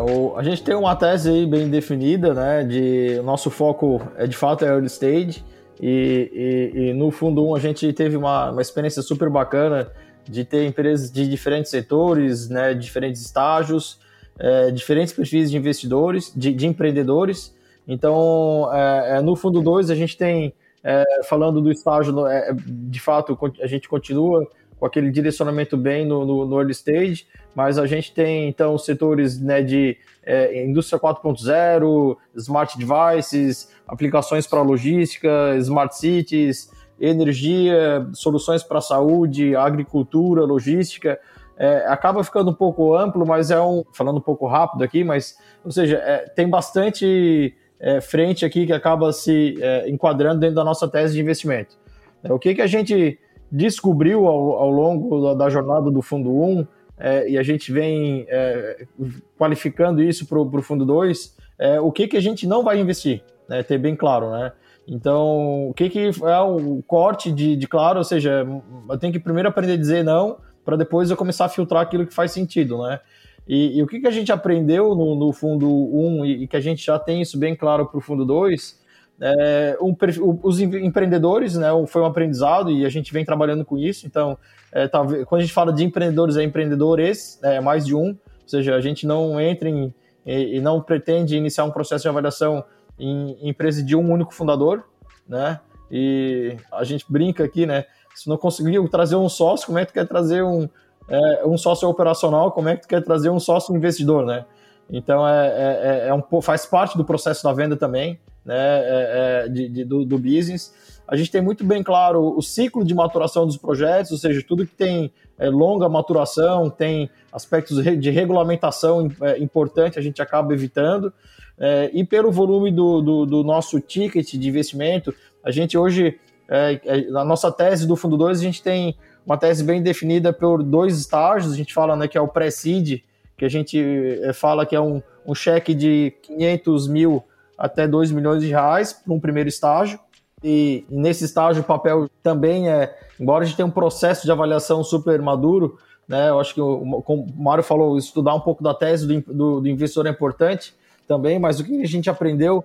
O, a gente tem uma tese aí bem definida, né? De o nosso foco é de fato é early stage e, e, e no fundo um a gente teve uma, uma experiência super bacana de ter empresas de diferentes setores, né? Diferentes estágios, é, diferentes perfis de investidores, de, de empreendedores. Então, é, é no fundo 2 a gente tem é, falando do estágio, é, de fato a gente continua com aquele direcionamento bem no, no, no, early stage, mas a gente tem então setores né, de é, indústria 4.0, smart devices, aplicações para logística, smart cities, energia, soluções para saúde, agricultura, logística. É, acaba ficando um pouco amplo, mas é um. Falando um pouco rápido aqui, mas, ou seja, é, tem bastante é, frente aqui que acaba se é, enquadrando dentro da nossa tese de investimento. o que, que a gente descobriu ao, ao longo da, da, jornada do Fundo 1, é, e a gente vem é, qualificando isso para o Fundo 2, é, o que, que a gente não vai investir, né, ter bem claro, né? Então, o que, que é o corte de, de claro, ou seja, eu tenho que primeiro aprender a dizer não, para depois eu começar a filtrar aquilo que faz sentido, né? E, e o que, que a gente aprendeu no, no Fundo 1 e, e, que a gente já tem isso bem claro para o Fundo 2 é, um, os empreendedores, né, foi um aprendizado e a gente vem trabalhando com isso. Então, é, tá, quando a gente fala de empreendedores, é empreendedores, é mais de um, ou seja, a gente não entra em, e, e não pretende iniciar um processo de avaliação em, em empresa de um único fundador, né? E a gente brinca aqui, né? Se não conseguiu trazer um sócio, como é que tu quer trazer um, é, um sócio operacional? Como é que tu quer trazer um sócio investidor, né? Então é, é, é, é um, faz parte do processo da venda também né, é, é, de, de, do, do business. A gente tem muito bem claro o ciclo de maturação dos projetos, ou seja, tudo que tem é, longa maturação, tem aspectos de regulamentação importante, a gente acaba evitando. E pelo volume do, do, do, nosso ticket de investimento, a gente hoje, na nossa tese do Fundo 2, a gente tem uma tese bem definida por dois estágios, a gente fala né, que é o pré-seed, que a gente fala que é um, um cheque de 500 mil até 2 milhões de reais para um primeiro estágio. E, nesse estágio o papel também é, embora a gente tenha um processo de avaliação super maduro, né, eu acho que, o, como o Mário falou, estudar um pouco da tese do, do, do investidor é importante também, mas o que a gente aprendeu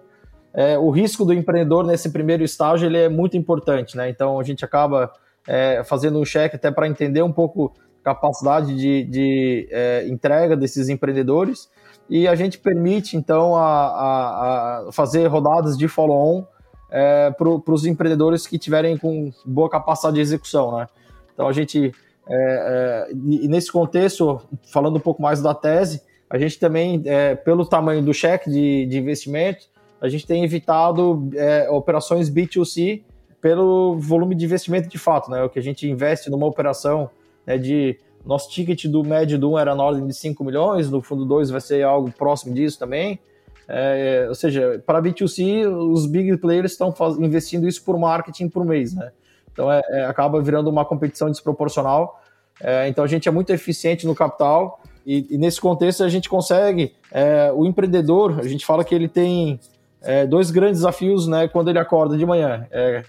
é, o risco do empreendedor nesse primeiro estágio ele é muito importante, né? Então a gente acaba é, fazendo um cheque até para entender um pouco a capacidade de, de é, entrega desses empreendedores e a gente permite, então, a, a, a fazer rodadas de follow-on é, para os empreendedores que tiverem com boa capacidade de execução, né? Então, a gente, é, é, e nesse contexto, falando um pouco mais da tese, a gente também, é, pelo tamanho do cheque de, de investimento, a gente tem evitado é, operações B2C pelo volume de investimento de fato, né? O que a gente investe numa operação né, de nosso ticket do médio do 1 era na ordem de 5 milhões, no fundo 2 vai ser algo próximo disso também. É, ou seja, para B2C, os big players estão investindo isso por marketing por mês, né? Então é, é, acaba virando uma competição desproporcional. É, então a gente é muito eficiente no capital e, e nesse contexto a gente consegue. É, o empreendedor, a gente fala que ele tem é, dois grandes desafios né, quando ele acorda de manhã: é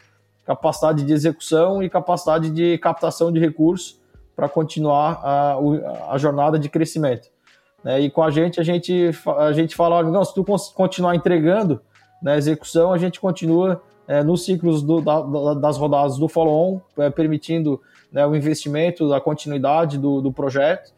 capacidade de execução e capacidade de captação de recursos para continuar a, a jornada de crescimento. Né? E com a gente, a gente, a gente fala, não, se tu continuar entregando na né, execução, a gente continua é, nos ciclos do, da, das rodadas do follow-on, é, permitindo né, o investimento, a continuidade do, do projeto.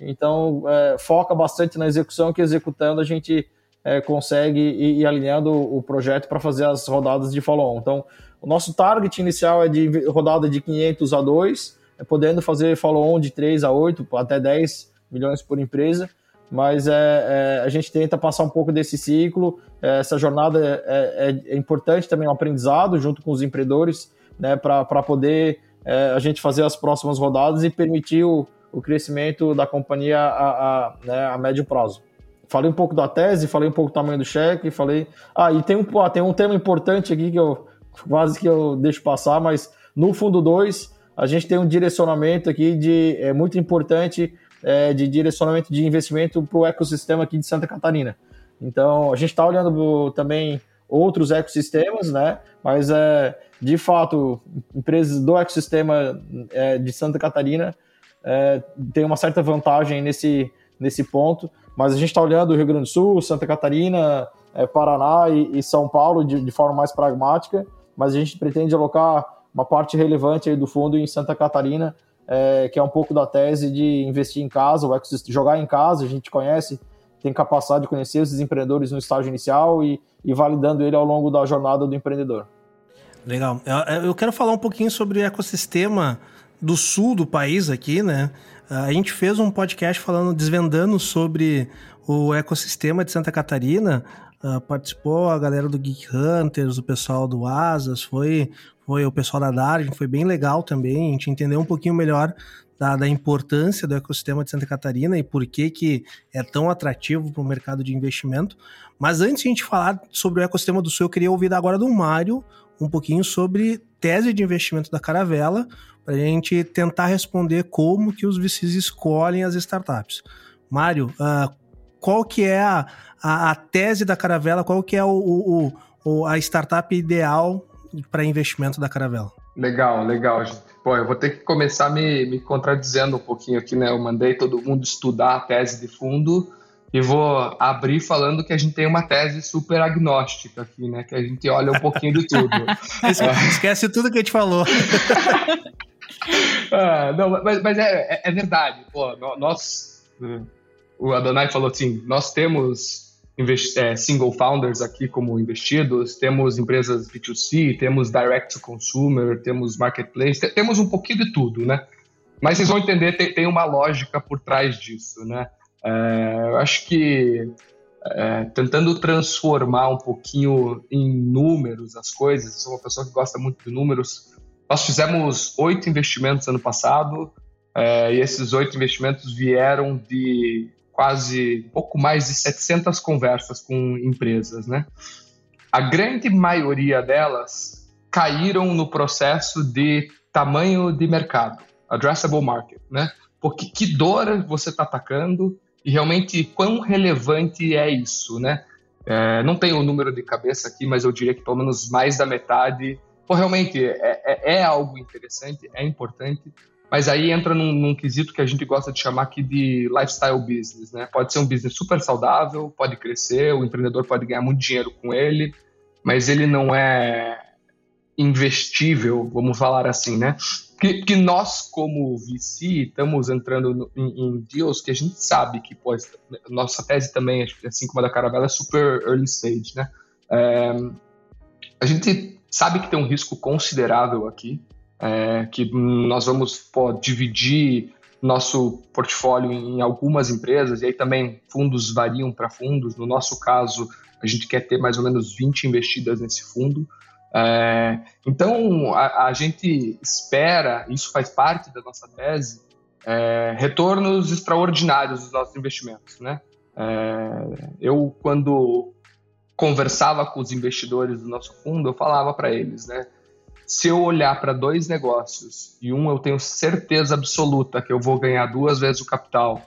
Então, é, foca bastante na execução, que executando a gente é, consegue ir, ir, alinhando o projeto para fazer as rodadas de follow-on. Então, o nosso target inicial é de rodada de 500 a 2, é podendo fazer follow-on de 3 a 8, até 10 milhões por empresa, mas é, é, a gente tenta passar um pouco desse ciclo. É, essa jornada é, é, é importante também, um aprendizado junto com os empreendedores, né, para poder é, a gente fazer as próximas rodadas e permitir o, o crescimento da companhia a, a, né, a médio prazo. Falei um pouco da tese, falei um pouco do tamanho do cheque, falei. Ah, e tem um, ah, tem um tema importante aqui que eu quase que eu deixo passar, mas no fundo 2 a gente tem um direcionamento aqui de é muito importante é, de direcionamento de investimento para o ecossistema aqui de Santa Catarina. Então a gente está olhando também outros ecossistemas, né? Mas é de fato empresas do ecossistema é, de Santa Catarina é, tem uma certa vantagem nesse nesse ponto, mas a gente está olhando o Rio Grande do Sul, Santa Catarina, é, Paraná e, e, São Paulo de, de, forma mais pragmática, mas a gente pretende alocar uma parte relevante do fundo em Santa Catarina, é, que é um pouco da tese de investir em casa, jogar em casa, a gente conhece, tem capacidade de conhecer esses empreendedores no estágio inicial e, e validando ele ao longo da jornada do empreendedor. Legal. Eu quero falar um pouquinho sobre o ecossistema do sul do país aqui, né? A gente fez um podcast falando, desvendando sobre o ecossistema de Santa Catarina. Uh, participou a galera do Geek Hunters, o pessoal do Asas, foi, foi o pessoal da Darwin, foi bem legal também. A gente entendeu um pouquinho melhor da, da, importância do ecossistema de Santa Catarina e por que, que é tão atrativo para o mercado de investimento. Mas antes de a gente falar sobre o ecossistema do Sul, eu queria ouvir agora do Mário um pouquinho sobre tese de investimento da Caravela, para a gente tentar responder como que os VCs escolhem as startups. Mário, uh, qual que é a, a, a, tese da Caravela, qual que é o, o, o a startup ideal para investimento da Caravela? Legal, legal. Bom, eu vou ter que começar me, me contradizendo um pouquinho aqui, né? Eu mandei todo mundo estudar a tese de fundo e vou abrir falando que a gente tem uma tese super agnóstica aqui, né? Que a gente olha um pouquinho de tudo. Esquece tudo que a gente falou. ah, não, mas, mas é, é, é, verdade. Pô, nós, o Adonai falou assim, nós temos é, single founders aqui como investidos, temos empresas B2C, temos direct to consumer, temos marketplace, temos um pouquinho de tudo, né? Mas vocês vão entender, tem, tem uma lógica por trás disso, né? É, eu acho que é, tentando transformar um pouquinho em números as coisas, sou uma pessoa que gosta muito de números. Nós fizemos oito investimentos ano passado, é, e esses oito investimentos vieram de quase pouco mais de 700 conversas com empresas, né? A grande maioria delas caíram no processo de tamanho de mercado, addressable market, né? Porque que dor você está atacando e realmente quão relevante é isso, né? É, não tenho o número de cabeça aqui, mas eu diria que pelo menos mais da metade. Pô, realmente é, é, é algo interessante, é importante, mas aí entra num, num, quesito que a gente gosta de chamar aqui de lifestyle business, né? Pode ser um business super saudável, pode crescer, o empreendedor pode ganhar muito dinheiro com ele, mas ele não é investível, vamos falar assim, né? que, que nós, como VC, estamos entrando no, em, em, deals que a gente sabe que, pô, nossa tese também, assim como a da Caravela, é super early stage, né? É, a gente sabe que tem um risco considerável aqui, é, que nós vamos pô, dividir nosso portfólio em algumas empresas, e aí também fundos variam para fundos. No nosso caso, a gente quer ter mais ou menos 20 investidas nesse fundo. É, então, a, a, gente espera, isso faz parte da nossa tese, é, retornos extraordinários dos nossos investimentos. Né? É, eu, quando conversava com os investidores do nosso fundo, eu falava para eles, né? Se eu olhar para dois negócios e um eu tenho certeza absoluta que eu vou ganhar duas vezes o capital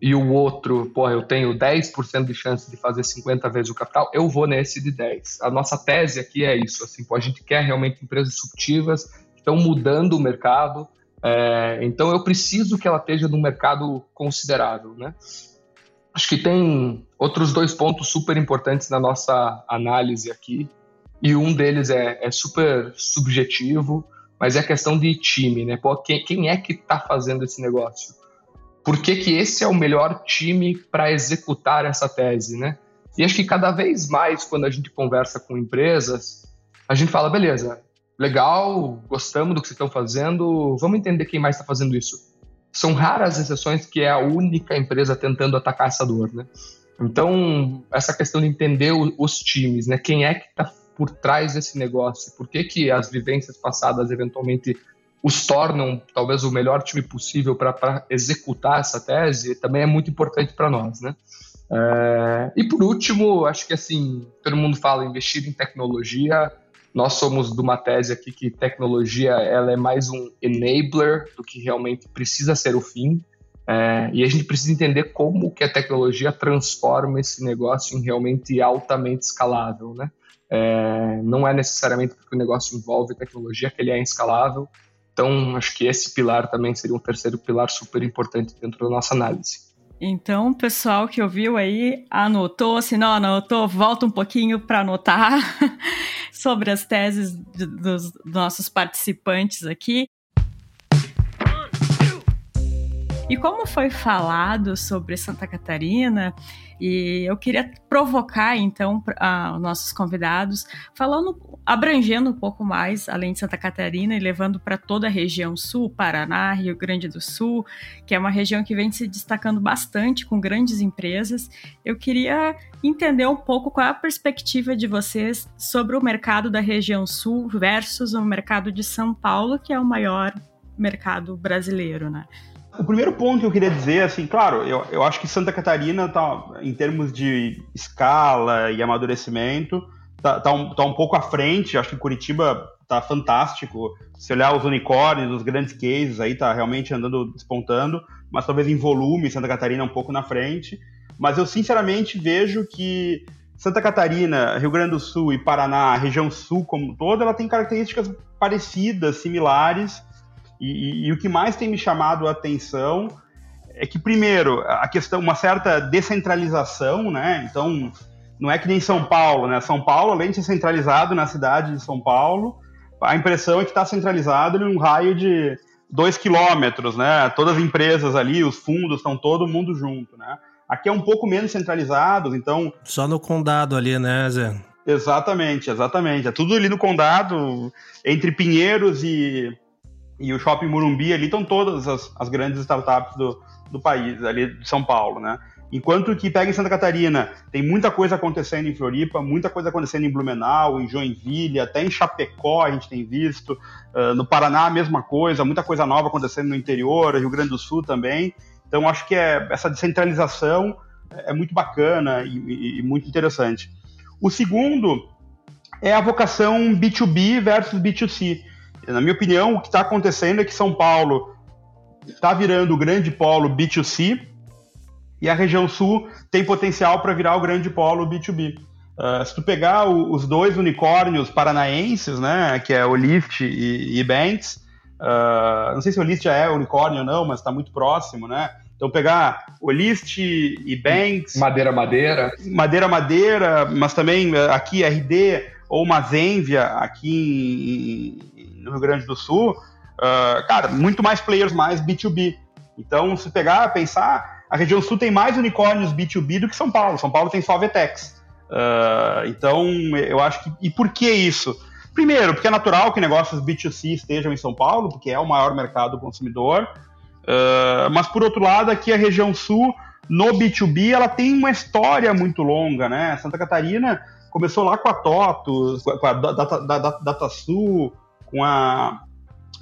e o outro, pô, eu tenho 10% de chance de fazer 50 vezes o capital, eu vou nesse de 10. A nossa tese aqui é isso, assim, pô, a gente quer realmente empresas disruptivas que estão mudando o mercado, é, então eu preciso que ela esteja num mercado considerável, né? Acho que tem outros dois pontos super importantes na nossa análise aqui, e um deles é, é super subjetivo, mas é questão de time, né? Pô, quem, quem é que está fazendo esse negócio? por que, que esse é o melhor time para executar essa tese, né? E acho que cada vez mais, quando a gente conversa com empresas, a gente fala, beleza, legal, gostamos do que vocês estão fazendo, vamos entender quem mais está fazendo isso. São raras exceções que é a única empresa tentando atacar essa dor, né? Então, essa questão de entender os times, né? Quem é que está por trás desse negócio? Por que, que as vivências passadas eventualmente os tornam talvez o melhor time possível para executar essa tese também é muito importante para nós, né? É, e por último, acho que assim, todo mundo fala investir em tecnologia. Nós somos de uma tese aqui que tecnologia ela é mais um enabler do que realmente precisa ser o fim. É, e a gente precisa entender como que a tecnologia transforma esse negócio em realmente altamente escalável, né? É, não é necessariamente porque o negócio envolve tecnologia que ele é escalável, então, acho que esse pilar também seria um terceiro pilar super importante dentro da nossa análise. Então, pessoal que ouviu aí, anotou, se não anotou, volta um pouquinho para anotar sobre as teses dos nossos participantes aqui. E como foi falado sobre Santa Catarina, e eu queria provocar então os nossos convidados, falando, abrangendo um pouco mais, além de Santa Catarina, e levando para toda a região sul, Paraná, Rio Grande do Sul, que é uma região que vem se destacando bastante com grandes empresas. Eu queria entender um pouco qual é a perspectiva de vocês sobre o mercado da região sul versus o mercado de São Paulo, que é o maior mercado brasileiro, né? O primeiro ponto que eu queria dizer, assim, claro, eu, eu acho que Santa Catarina, tá, em termos de escala e amadurecimento, tá, tá, um, tá um pouco à frente. Acho que Curitiba tá fantástico. Se olhar os unicórnios, os grandes cases, aí tá realmente andando, despontando, mas talvez em volume, Santa Catarina é um pouco na frente. Mas eu sinceramente vejo que Santa Catarina, Rio Grande do Sul e Paraná, a região sul como todo, ela tem características parecidas, similares e, e, e, o que mais tem me chamado a atenção é que, primeiro, a questão, uma certa descentralização, né? Então, não é que nem São Paulo, né? São Paulo, além de ser centralizado na cidade de São Paulo, a impressão é que está centralizado em um raio de dois quilômetros, né? Todas as empresas ali, os fundos, estão todo mundo junto, né? Aqui é um pouco menos centralizado, então... Só no condado ali, né, Zé? Exatamente, exatamente. É tudo ali no condado, entre Pinheiros e, e o Shopping Murumbi ali estão todas as, as grandes startups do, do país, ali de São Paulo, né? Enquanto que pega em Santa Catarina, tem muita coisa acontecendo em Floripa, muita coisa acontecendo em Blumenau, em Joinville, até em Chapecó a gente tem visto, uh, no Paraná a mesma coisa, muita coisa nova acontecendo no interior, Rio Grande do Sul também. Então acho que é, essa descentralização é muito bacana e, e, e muito interessante. O segundo é a vocação B2B versus B2C. Na minha opinião, o que está acontecendo é que São Paulo está virando o grande polo B2C e a região sul tem potencial para virar o grande polo B2B. Uh, se tu pegar o, os dois unicórnios paranaenses, né, que é o Lyft e, e Banks, uh, não sei se o Lyft já é unicórnio ou não, mas está muito próximo, né? Então pegar o List e Banks, Madeira Madeira, Madeira Madeira, mas também aqui RD ou Mazenvia aqui no Rio Grande do Sul, uh, cara, muito mais players mais B2B. Então, se pegar, pensar, a região sul tem mais unicórnios B2B do que São Paulo. São Paulo tem só Vetex. Uh, então, eu acho que. E por que isso? Primeiro, porque é natural que negócios B2C estejam em São Paulo, porque é o maior mercado consumidor. Uh, mas, por outro lado, aqui a região sul, no B2B, ela tem uma história muito longa, né? Santa Catarina começou lá com a TOTOS, com a DataSul, Data, Data com a,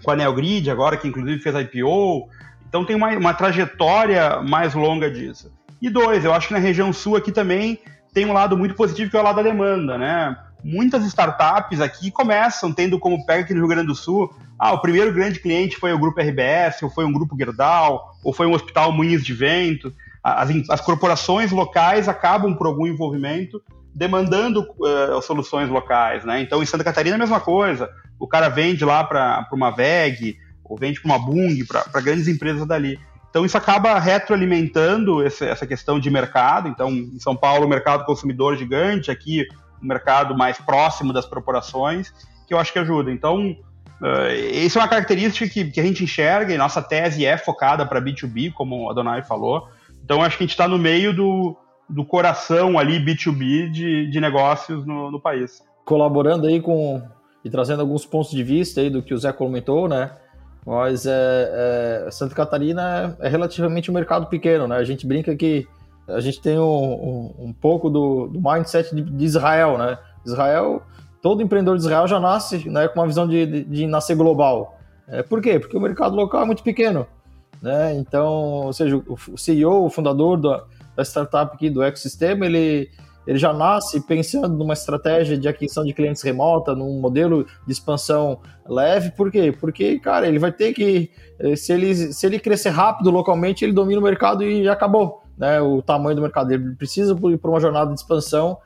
com a Neogrid agora, que inclusive fez IPO. Então tem uma, uma trajetória mais longa disso. E dois, eu acho que na região sul aqui também tem um lado muito positivo que é o lado da demanda, né? Muitas startups aqui começam tendo como pega aqui no Rio Grande do Sul, ah, o primeiro grande cliente foi o grupo RBS, ou foi um grupo Gerdau, ou foi um hospital Moinhos de Vento. As, as corporações locais acabam por algum envolvimento demandando uh, soluções locais, né? Então, em Santa Catarina a mesma coisa. O cara vende lá para uma VEG, ou vende para uma Bung, para grandes empresas dali. Então, isso acaba retroalimentando esse, essa questão de mercado. Então, em São Paulo, o mercado consumidor gigante, aqui, o mercado mais próximo das corporações, que eu acho que ajuda. Então, uh, isso é uma característica que, que a gente enxerga, e nossa tese é focada para B2B, como a Donai falou. Então, acho que a gente está no meio do, do coração ali B2B de, de negócios no, no, país. Colaborando aí com e trazendo alguns pontos de vista aí do que o Zé comentou, né? Mas é, é, Santa Catarina é relativamente um mercado pequeno, né? A gente brinca que a gente tem um, um, um pouco do, do mindset de, de, Israel, né? Israel, todo empreendedor de Israel já nasce né, com uma visão de, de, de nascer global. É, por quê? Porque o mercado local é muito pequeno. Né? Então, ou seja, o CEO, o fundador da, da startup aqui do ecossistema, ele, ele já nasce pensando numa estratégia de aquisição de clientes remota, num modelo de expansão leve. Por quê? Porque, cara, ele vai ter que. Eh, se ele, se ele crescer rápido localmente, ele domina o mercado e acabou né, o tamanho do mercado. Ele precisa ir para uma jornada de expansão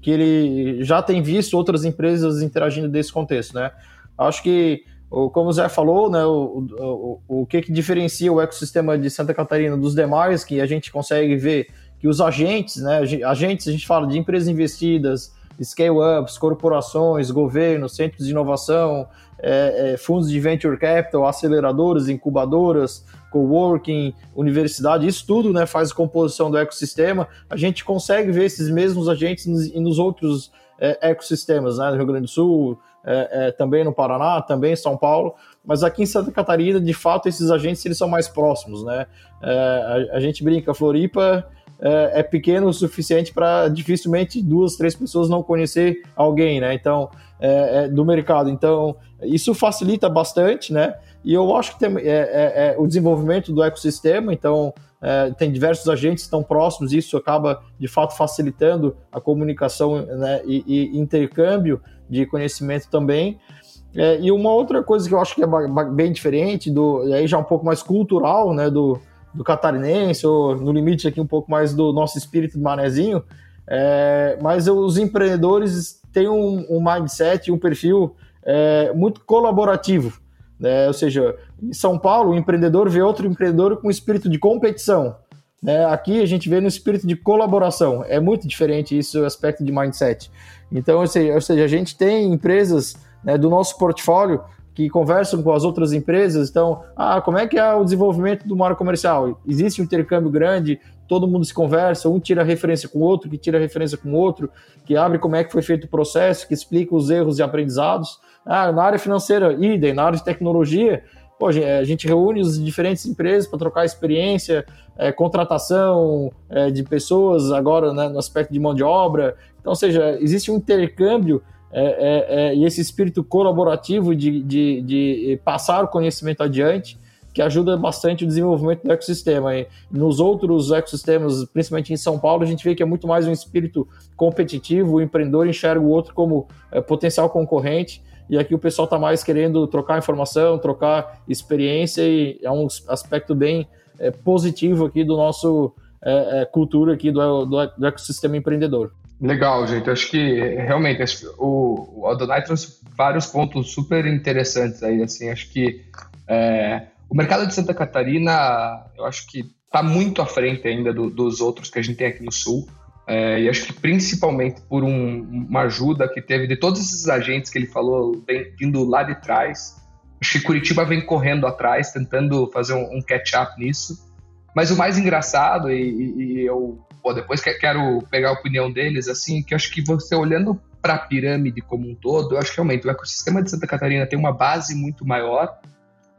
que ele já tem visto outras empresas interagindo desse contexto. Né? Acho que como o Zé falou, né, o, o, o que, que diferencia o ecossistema de Santa Catarina dos demais, que a gente consegue ver que os agentes, né, agentes, a gente fala de empresas investidas, scale-ups, corporações, governos, centros de inovação, é, é, fundos de venture capital, aceleradoras, incubadoras, coworking, universidade, isso tudo né, faz composição do ecossistema. A gente consegue ver esses mesmos agentes nos, nos outros é, ecossistemas, né, no Rio Grande do Sul, é, é, também no Paraná, também em São Paulo, mas aqui em Santa Catarina, de fato, esses agentes eles são mais próximos, né? É, a, a, gente brinca, Floripa é, é pequeno o suficiente para dificilmente duas, três pessoas não conhecer alguém, né? Então, é, é, do mercado. Então, isso facilita bastante, né? E eu acho que tem, é, o desenvolvimento do ecossistema, então é, tem diversos agentes que estão próximos, isso acaba de fato facilitando a comunicação né, e, e, intercâmbio de conhecimento também. É, e uma outra coisa que eu acho que é bem diferente, do, aí já um pouco mais cultural, né, do, do catarinense, ou no limite aqui um pouco mais do nosso espírito do manezinho, é, mas os empreendedores têm um, um mindset, um perfil é, muito colaborativo. Né? Ou seja, em São Paulo, o empreendedor vê outro empreendedor com espírito de competição. Né? Aqui a gente vê no espírito de colaboração. É muito diferente isso, o aspecto de mindset. Então, ou seja, ou seja a gente tem empresas né, do nosso portfólio que conversam com as outras empresas. Então, ah, como é que é o desenvolvimento do marco comercial? Existe um intercâmbio grande, todo mundo se conversa, um tira referência com o outro, que tira referência com o outro, que abre como é que foi feito o processo, que explica os erros e aprendizados. Ah, na área financeira, idem, na área de tecnologia, pô, a gente reúne as diferentes empresas para trocar experiência, é, contratação é, de pessoas agora né, no aspecto de mão de obra. Então, ou seja, existe um intercâmbio é, é, é, e esse espírito colaborativo de, de, de, passar o conhecimento adiante, que ajuda bastante o desenvolvimento do ecossistema. E nos outros ecossistemas, principalmente em São Paulo, a gente vê que é muito mais um espírito competitivo, o empreendedor enxerga o outro como é, potencial concorrente, e aqui o pessoal está mais querendo trocar informação, trocar experiência, e é um aspecto bem é, positivo aqui do nosso é, cultura aqui do, do, do ecossistema empreendedor. Legal, gente. Acho que realmente o, o Adonai trouxe vários pontos super interessantes aí. Assim, acho que é, o mercado de Santa Catarina, eu acho que está muito à frente ainda do, dos outros que a gente tem aqui no Sul. É, e acho que principalmente por um, uma ajuda que teve de todos esses agentes que ele falou, bem, vindo lá de trás. Acho que Curitiba vem correndo atrás, tentando fazer um, um catch-up nisso. Mas o mais engraçado, e, e, eu pô, depois que quero pegar a opinião deles, assim, que acho que você olhando para a pirâmide como um todo, eu acho que realmente o ecossistema de Santa Catarina tem uma base muito maior,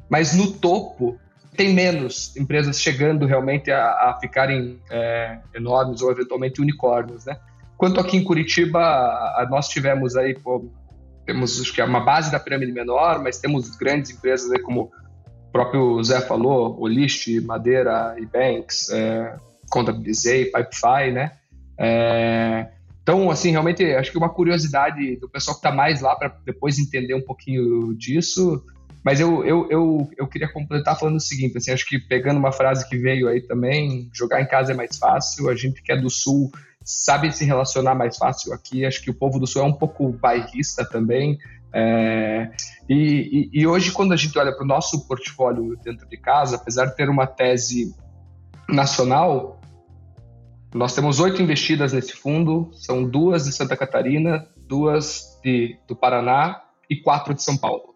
mas no topo tem menos empresas chegando realmente a, a ficarem é, enormes ou eventualmente unicórnios, né? Quanto aqui em Curitiba, a, nós tivemos aí, pô, temos acho que é uma base da pirâmide menor, mas temos grandes empresas aí como o próprio Zé falou, Olist, Madeira, Ebanks, é, contabilizei, Pipefy, né? É, então, assim, realmente, acho que uma curiosidade do pessoal que está mais lá para depois entender um pouquinho disso. Mas eu, eu, eu, eu queria completar falando o seguinte, assim, acho que pegando uma frase que veio aí também, jogar em casa é mais fácil, a gente que é do Sul sabe se relacionar mais fácil aqui, acho que o povo do Sul é um pouco bairrista também, é, e, e, e, hoje, quando a gente olha para o nosso portfólio dentro de casa, apesar de ter uma tese nacional, nós temos oito investidas nesse fundo, são duas de Santa Catarina, duas de, do Paraná e quatro de São Paulo.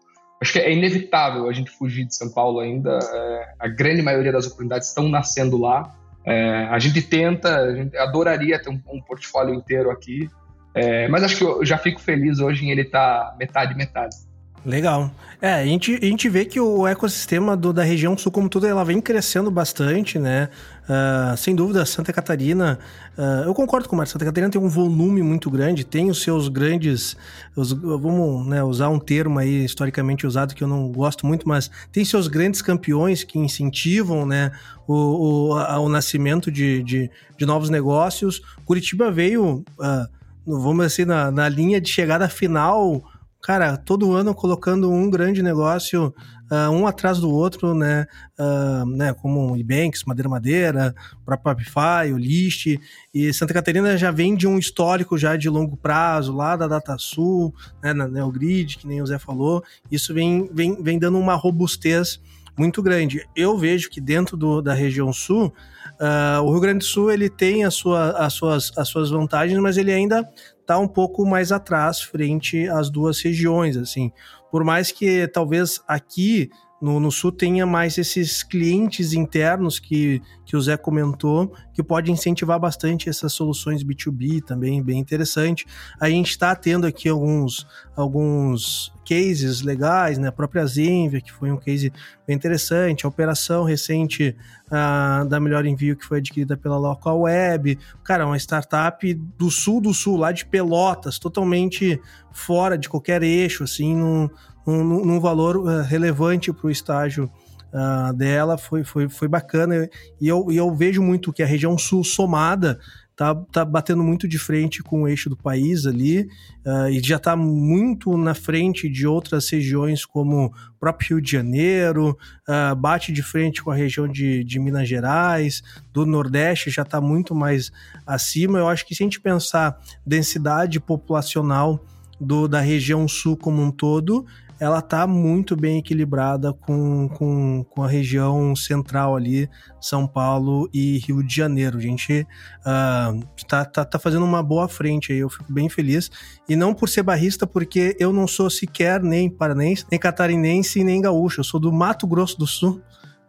Acho que é inevitável a gente fugir de São Paulo ainda. É, a grande maioria das oportunidades estão nascendo lá. É, a gente tenta, a gente adoraria ter um, um portfólio inteiro aqui, é, mas acho que eu já fico feliz hoje em ele estar tá metade metade. Legal. É, a gente, a gente vê que o ecossistema do, da região sul como tudo, ela vem crescendo bastante, né? Uh, sem dúvida, Santa Catarina, uh, eu concordo com o Marcos, Santa Catarina tem um volume muito grande, tem os seus grandes, os, vamos né, usar um termo aí historicamente usado que eu não gosto muito, mas tem seus grandes campeões que incentivam, né, o, o, a, o nascimento de, de, de, novos negócios. Curitiba veio, uh, vamos dizer assim, na, na linha de chegada final cara, todo ano colocando um grande negócio uh, um atrás do outro, né? Uh, né como o Ebanks, Madeira Madeira, o próprio Papify, o List. E Santa Catarina já vem de um histórico já de longo prazo, lá da DataSul, né, na Neogrid, que nem o Zé falou. Isso vem, vem, vem dando uma robustez muito grande. Eu vejo que dentro do, da região sul, uh, o Rio Grande do Sul ele tem a sua, as, suas, as suas vantagens, mas ele ainda está um pouco mais atrás frente às duas regiões, assim. Por mais que talvez aqui no, no, sul tenha mais esses clientes internos que, que o Zé comentou, que pode incentivar bastante essas soluções B2B também, bem interessante. A gente está tendo aqui alguns, alguns cases legais, né? A própria Zenvia, que foi um case bem interessante, a operação recente uh, da Melhor Envio, que foi adquirida pela Local Web. Cara, uma startup do sul do sul, lá de Pelotas, totalmente fora de qualquer eixo, assim, num, num, num valor uh, relevante para o estágio uh, dela, foi, foi, foi bacana. E eu, e eu vejo muito que a região sul somada tá, tá batendo muito de frente com o eixo do país ali uh, e já está muito na frente de outras regiões como o próprio Rio de Janeiro, uh, bate de frente com a região de, de Minas Gerais, do Nordeste já está muito mais acima. Eu acho que se a gente pensar densidade populacional do, da região sul como um todo, ela tá muito bem equilibrada com, com, com a região central ali, São Paulo e Rio de Janeiro. A gente uh, tá, tá, tá fazendo uma boa frente aí, eu fico bem feliz. E não por ser barrista, porque eu não sou sequer nem paranense, nem catarinense, nem gaúcho. Eu sou do Mato Grosso do Sul,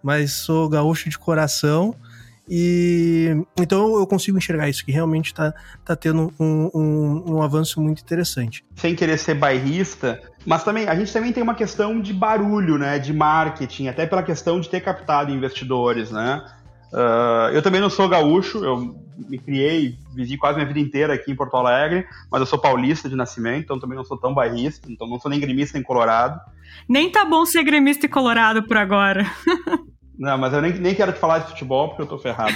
mas sou gaúcho de coração. E então eu consigo enxergar isso, que realmente está tá tendo um, um, um, avanço muito interessante. Sem querer ser bairrista, mas também a gente também tem uma questão de barulho, né? De marketing, até pela questão de ter captado investidores, né? Uh, eu também não sou gaúcho, eu me criei, vivi quase minha vida inteira aqui em Porto Alegre, mas eu sou paulista de nascimento, então também não sou tão bairrista, então não sou nem gremista nem colorado. Nem tá bom ser gremista e colorado por agora. Não, mas eu nem, nem quero te falar de futebol porque eu tô ferrado.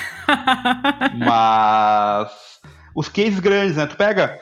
mas os cases grandes, né? Tu pega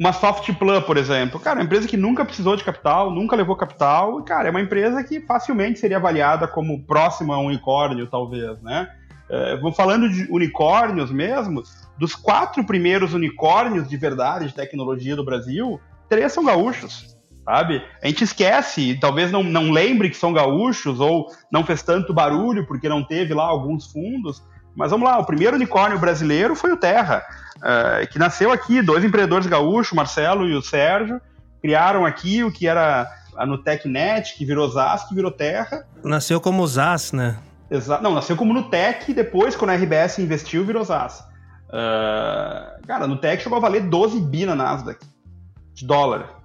uma Softplan, por exemplo. Cara, é uma empresa que nunca precisou de capital, nunca levou capital. E, cara, é uma empresa que facilmente seria avaliada como próxima a um unicórnio, talvez, né? É, vamos falando de unicórnios mesmo, dos quatro primeiros unicórnios de verdade de tecnologia do Brasil, três são gaúchos sabe? A gente esquece, talvez não, não lembre que são gaúchos ou não fez tanto barulho porque não teve lá alguns fundos. Mas vamos lá, o primeiro unicórnio brasileiro foi o Terra, uh, que nasceu aqui, dois empreendedores gaúchos, o Marcelo e o Sérgio, criaram aqui o que era a Nutecnet, que virou ZAS, que virou Terra. Nasceu como ZAS, né? Exa não, nasceu como Nutec e depois, quando a RBS investiu, virou ZAS. Uh, cara, a Nutec chegou a valer 12 bi na Nasdaq de dólar.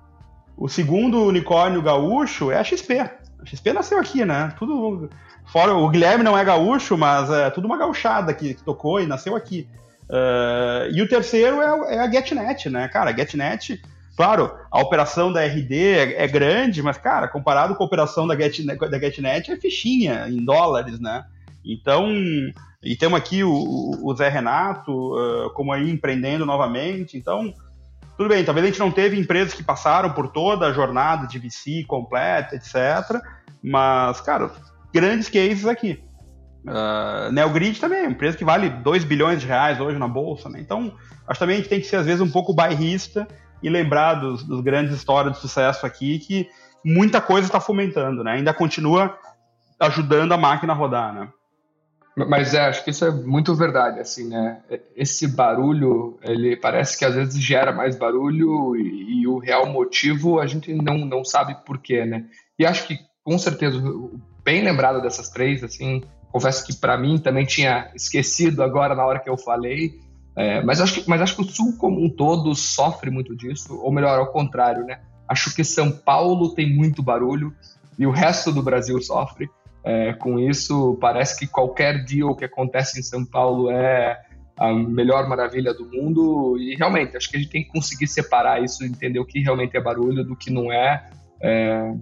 O segundo unicórnio gaúcho é a XP. A XP nasceu aqui, né? Tudo. Fora, o Guilherme não é gaúcho, mas é tudo uma gauchada que, que tocou e nasceu aqui. Uh, e o terceiro é, é, a GetNet, né? Cara, a GetNet, claro, a operação da RD é, é, grande, mas, cara, comparado com a operação da GetNet, da GetNet é fichinha em dólares, né? Então, e temos aqui o, o Zé Renato, uh, como aí empreendendo novamente. Então, tudo bem, talvez a gente não teve empresas que passaram por toda a jornada de VC completa, etc. Mas, cara, grandes cases aqui. Uh, Neogrid também, uma empresa que vale 2 bilhões de reais hoje na bolsa, né? Então, acho também que a gente tem que ser, às vezes, um pouco bairrista e lembrar dos, dos grandes histórias de sucesso aqui, que muita coisa está fomentando, né? Ainda continua ajudando a máquina a rodar, né? Mas é, acho que isso é muito verdade, assim, né? Esse barulho, ele parece que às vezes gera mais barulho e, e o real motivo a gente não, não sabe porquê, né? E acho que, com certeza, bem lembrado dessas três, assim, confesso que para mim também tinha esquecido agora na hora que eu falei, é, mas, acho que, mas acho que o Sul como um todo sofre muito disso, ou melhor, ao contrário, né? Acho que São Paulo tem muito barulho e o resto do Brasil sofre. É, com isso, parece que qualquer deal que acontece em São Paulo é a melhor maravilha do mundo e realmente acho que a gente tem que conseguir separar isso, entender o que realmente é barulho do que não é, é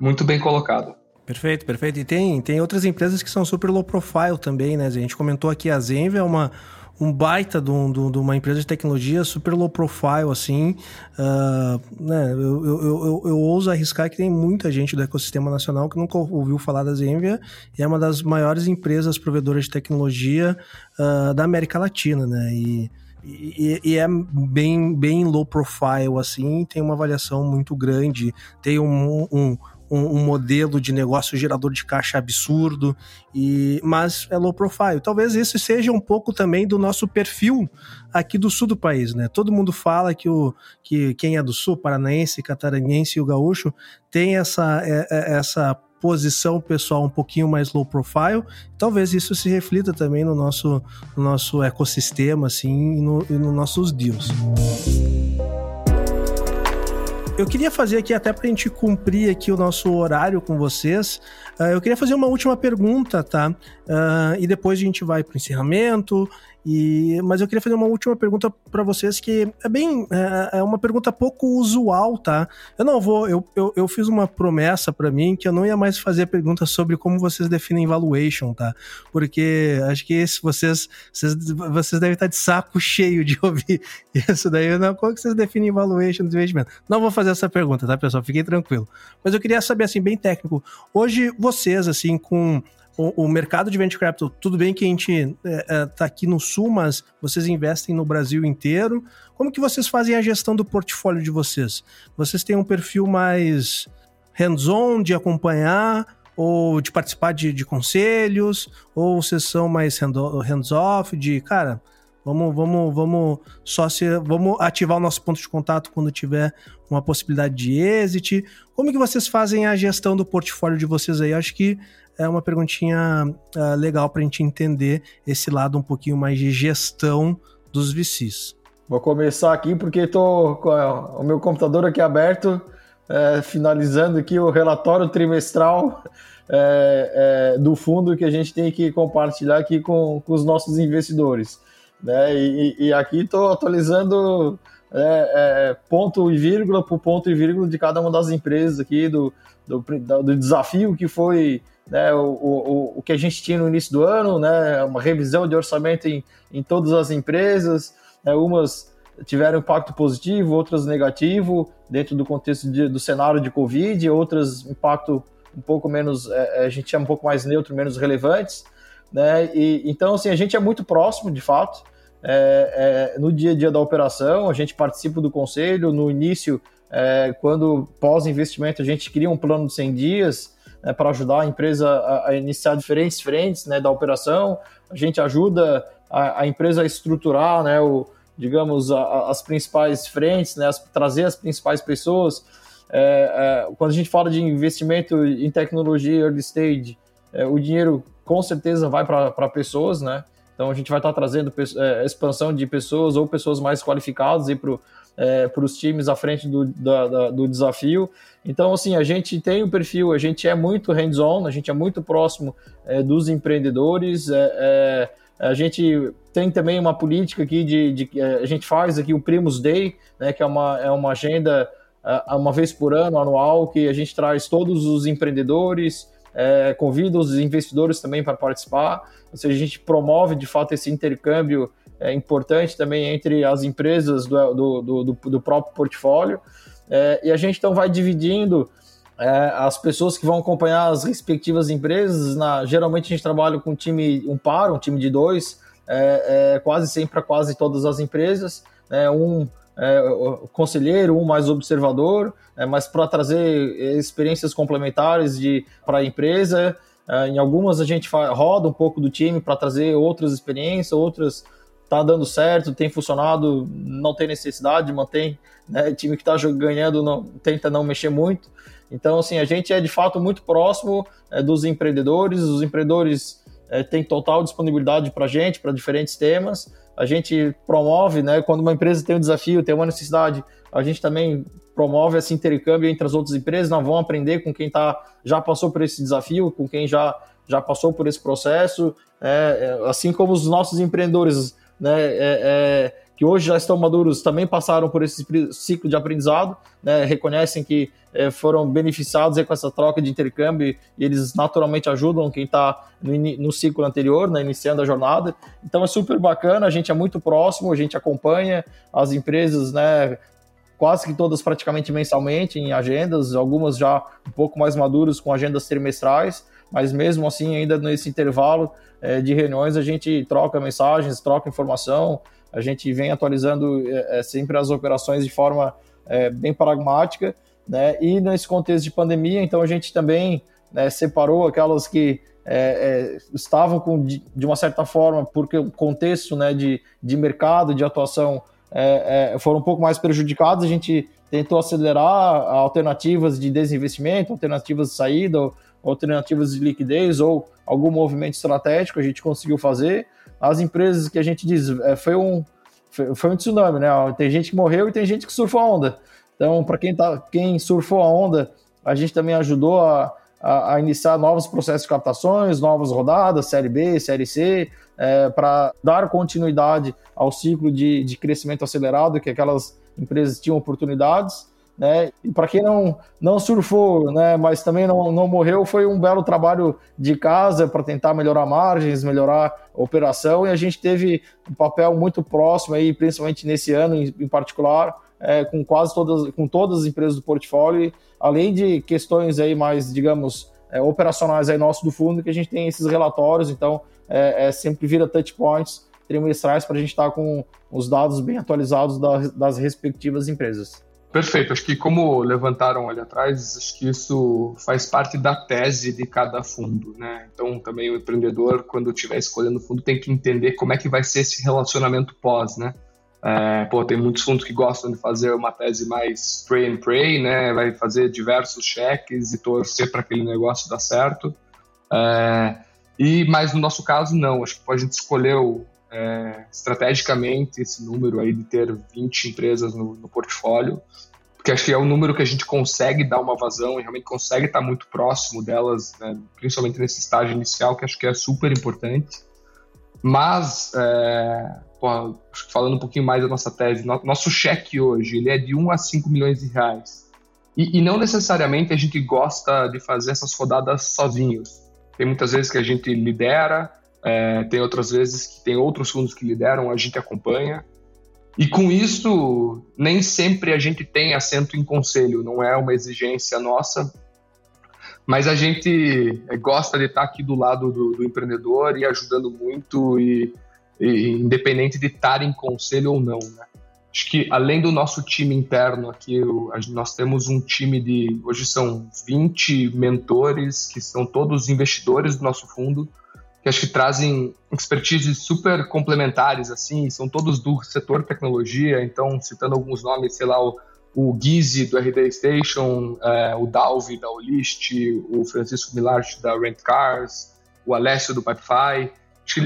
muito bem colocado. Perfeito, perfeito. E tem, tem outras empresas que são super low profile também, né? A gente comentou aqui a Zenvia, é uma, um baita de, um, de, uma empresa de tecnologia super low profile, assim. Uh, né, eu, eu, eu, eu, ouso arriscar que tem muita gente do ecossistema nacional que nunca ouviu falar da Zenvia e é uma das maiores empresas provedoras de tecnologia uh, da América Latina, né? E, e, e, é bem, bem low profile, assim, tem uma avaliação muito grande, tem um, um um, um, modelo de negócio gerador de caixa absurdo, e mas é low profile. Talvez esse seja um pouco também do nosso perfil aqui do sul do país, né? Todo mundo fala que, o, que quem é do sul, paranaense, catarinense e o gaúcho, tem essa, é, é, essa posição pessoal um pouquinho mais low profile. Talvez isso se reflita também no nosso, no nosso ecossistema, assim, e, no, e nos nossos deals eu queria fazer aqui, até para a gente cumprir aqui o nosso horário com vocês, uh, eu queria fazer uma última pergunta, tá? Uh, e depois a gente vai para o encerramento e, mas eu queria fazer uma última pergunta para vocês que é bem é, é, uma pergunta pouco usual, tá? Eu não vou, eu, eu, eu fiz uma promessa para mim que eu não ia mais fazer perguntas sobre como vocês definem valuation, tá? Porque acho que esse, vocês, vocês vocês devem estar de saco cheio de ouvir isso daí. Não, como que vocês definem valuation do investimento? Não vou fazer essa pergunta, tá, pessoal? Fiquem tranquilo. Mas eu queria saber assim bem técnico. Hoje vocês assim com o, o, mercado de venture capital, tudo bem que a gente está é, é, tá aqui no sul, mas vocês investem no Brasil inteiro. Como que vocês fazem a gestão do portfólio de vocês? Vocês têm um perfil mais hands-on de acompanhar ou de participar de, de conselhos, ou vocês são mais hands-off de, cara, Vamos, vamos, vamos só se, vamos ativar o nosso ponto de contato quando tiver uma possibilidade de exit. Como que vocês fazem a gestão do portfólio de vocês aí? Acho que é uma perguntinha uh, legal para a gente entender esse lado um pouquinho mais de gestão dos VCs. Vou começar aqui porque estou com o meu computador aqui aberto, é, finalizando aqui o relatório trimestral é, é, do fundo que a gente tem que compartilhar aqui com, com os nossos investidores. Né? E, e aqui estou atualizando é, é, ponto e vírgula por ponto e vírgula de cada uma das empresas aqui, do, do, do desafio que foi né, o, o, o que a gente tinha no início do ano, né, uma revisão de orçamento em, em todas as empresas, né, umas tiveram impacto positivo, outras negativo, dentro do contexto de, do cenário de Covid, outras impacto um pouco menos, é, é a gente chama um pouco mais neutro, menos relevantes, né, e, então assim, a gente é muito próximo, de fato, é, é, no dia a dia da operação, a gente participa do conselho, no início, é, quando pós-investimento, a gente cria um plano de 100 dias, né, para ajudar a empresa a, a, iniciar diferentes frentes né, da operação. A gente ajuda a, a empresa a estruturar, né, o, digamos, a, as principais frentes, né, as, trazer as principais pessoas. É, é, quando a gente fala de investimento em tecnologia early stage, é, o dinheiro com certeza vai para pessoas, né? Então a gente vai estar trazendo é, expansão de pessoas ou pessoas mais qualificadas para é, os times à frente do, da, da, do desafio. Então, assim, a gente tem o perfil, a gente é muito hands-on, a gente é muito próximo é, dos empreendedores, é, é a gente tem também uma política aqui de, de, é, a gente faz aqui o Primus Day, né, que é uma, é uma agenda uma vez por ano, anual, que a gente traz todos os empreendedores, é, convida os investidores também para participar, ou seja, a gente promove de fato esse intercâmbio é, importante também entre as empresas do, do, do, do próprio portfólio. É, e a gente então vai dividindo é, as pessoas que vão acompanhar as respectivas empresas. Na, geralmente a gente trabalha com um time, um par, um time de dois, é, é, quase sempre para quase todas as empresas. Né, um é, conselheiro, um mais observador, é, mas para trazer experiências complementares para a empresa. Em algumas a gente roda um pouco do time para trazer outras experiências, outras tá dando certo, tem funcionado, não tem necessidade, mantém, né? Time que está ganhando não, tenta não mexer muito. Então, assim, a gente é de fato muito próximo é, dos empreendedores, os empreendedores é, têm total disponibilidade para a gente, para diferentes temas. A gente promove, né? Quando uma empresa tem um desafio, tem uma necessidade, a gente também promove esse intercâmbio entre as outras empresas. Nós vamos aprender com quem tá, já passou por esse desafio, com quem já, já passou por esse processo. É, é assim como os nossos empreendedores né, é, é, que hoje já estão maduros também passaram por esse ciclo de aprendizado, né, reconhecem que é, foram beneficiados com essa troca de intercâmbio e eles naturalmente ajudam quem está no, no, ciclo anterior, né, iniciando a jornada. Então é super bacana, a gente é muito próximo, a gente acompanha as empresas, né, quase que todas praticamente mensalmente em agendas, algumas já um pouco mais maduras com agendas trimestrais, mas mesmo assim, ainda nesse intervalo é, de reuniões, a gente troca mensagens, troca informação, a gente vem atualizando é, sempre as operações de forma é, bem pragmática, né? E nesse contexto de pandemia, então a gente também né, separou aquelas que é, estavam com, de, uma certa forma, porque o contexto né, de, de mercado, de atuação foram um pouco mais prejudicados, a gente tentou acelerar alternativas de desinvestimento, alternativas de saída, alternativas de liquidez ou algum movimento estratégico, a gente conseguiu fazer. As empresas que a gente diz, é, foi um, foi um tsunami, né? Tem gente que morreu e tem gente que surfou a onda. Então, para quem, tá, quem surfou a onda, a gente também ajudou a, a, a iniciar novos processos de captações, novas rodadas, Série B, Série C, é, para dar continuidade ao ciclo de, de crescimento acelerado que aquelas empresas tinham oportunidades. Né? E para quem não, não surfou, né, mas também não, não morreu, foi um belo trabalho de casa para tentar melhorar margens, melhorar a operação, e a gente teve um papel muito próximo, aí, principalmente nesse ano em, em particular, é, com quase todas, com todas as empresas do portfólio, além de questões aí mais, digamos, é, operacionais aí nossos do fundo, que a gente tem esses relatórios, então é, é sempre vira touch points trimestrais para a gente estar tá com os dados bem atualizados das, das respectivas empresas. Perfeito, acho que como levantaram ali atrás, acho que isso faz parte da tese de cada fundo, né? Então também o empreendedor, quando estiver escolhendo fundo, tem que entender como é que vai ser esse relacionamento pós, né? É, pô, tem muitos fundos que gostam de fazer uma tese mais pray and pray, né? Vai fazer diversos cheques e torcer para aquele negócio dar certo. É, e mas no nosso caso não, acho que a gente escolheu é, estrategicamente esse número aí de ter 20 empresas no, no, portfólio, porque acho que é o número que a gente consegue dar uma vazão e realmente consegue estar muito próximo delas, né, principalmente nesse estágio inicial, que acho que é super importante. Mas, é, falando um pouquinho mais da nossa tese, nosso cheque hoje ele é de 1 a 5 milhões de reais. E, e não necessariamente a gente gosta de fazer essas rodadas sozinhos. Tem muitas vezes que a gente lidera, é, tem outras vezes que tem outros fundos que lideram, a gente acompanha. E com isso, nem sempre a gente tem assento em conselho, não é uma exigência nossa, mas a gente é, gosta de estar aqui do lado do, do empreendedor e ajudando muito, e, e, independente de estar em conselho ou não. Né? Acho que além do nosso time interno aqui, nós temos um time de. Hoje são 20 mentores, que são todos investidores do nosso fundo que acho que trazem expertise super complementares, assim, são todos do setor tecnologia, então, citando alguns nomes, sei lá, o, o do RD Station, é, o Dalvi da Olist, o Francisco Milarte da Rent Cars, o Alessio do Pipefy,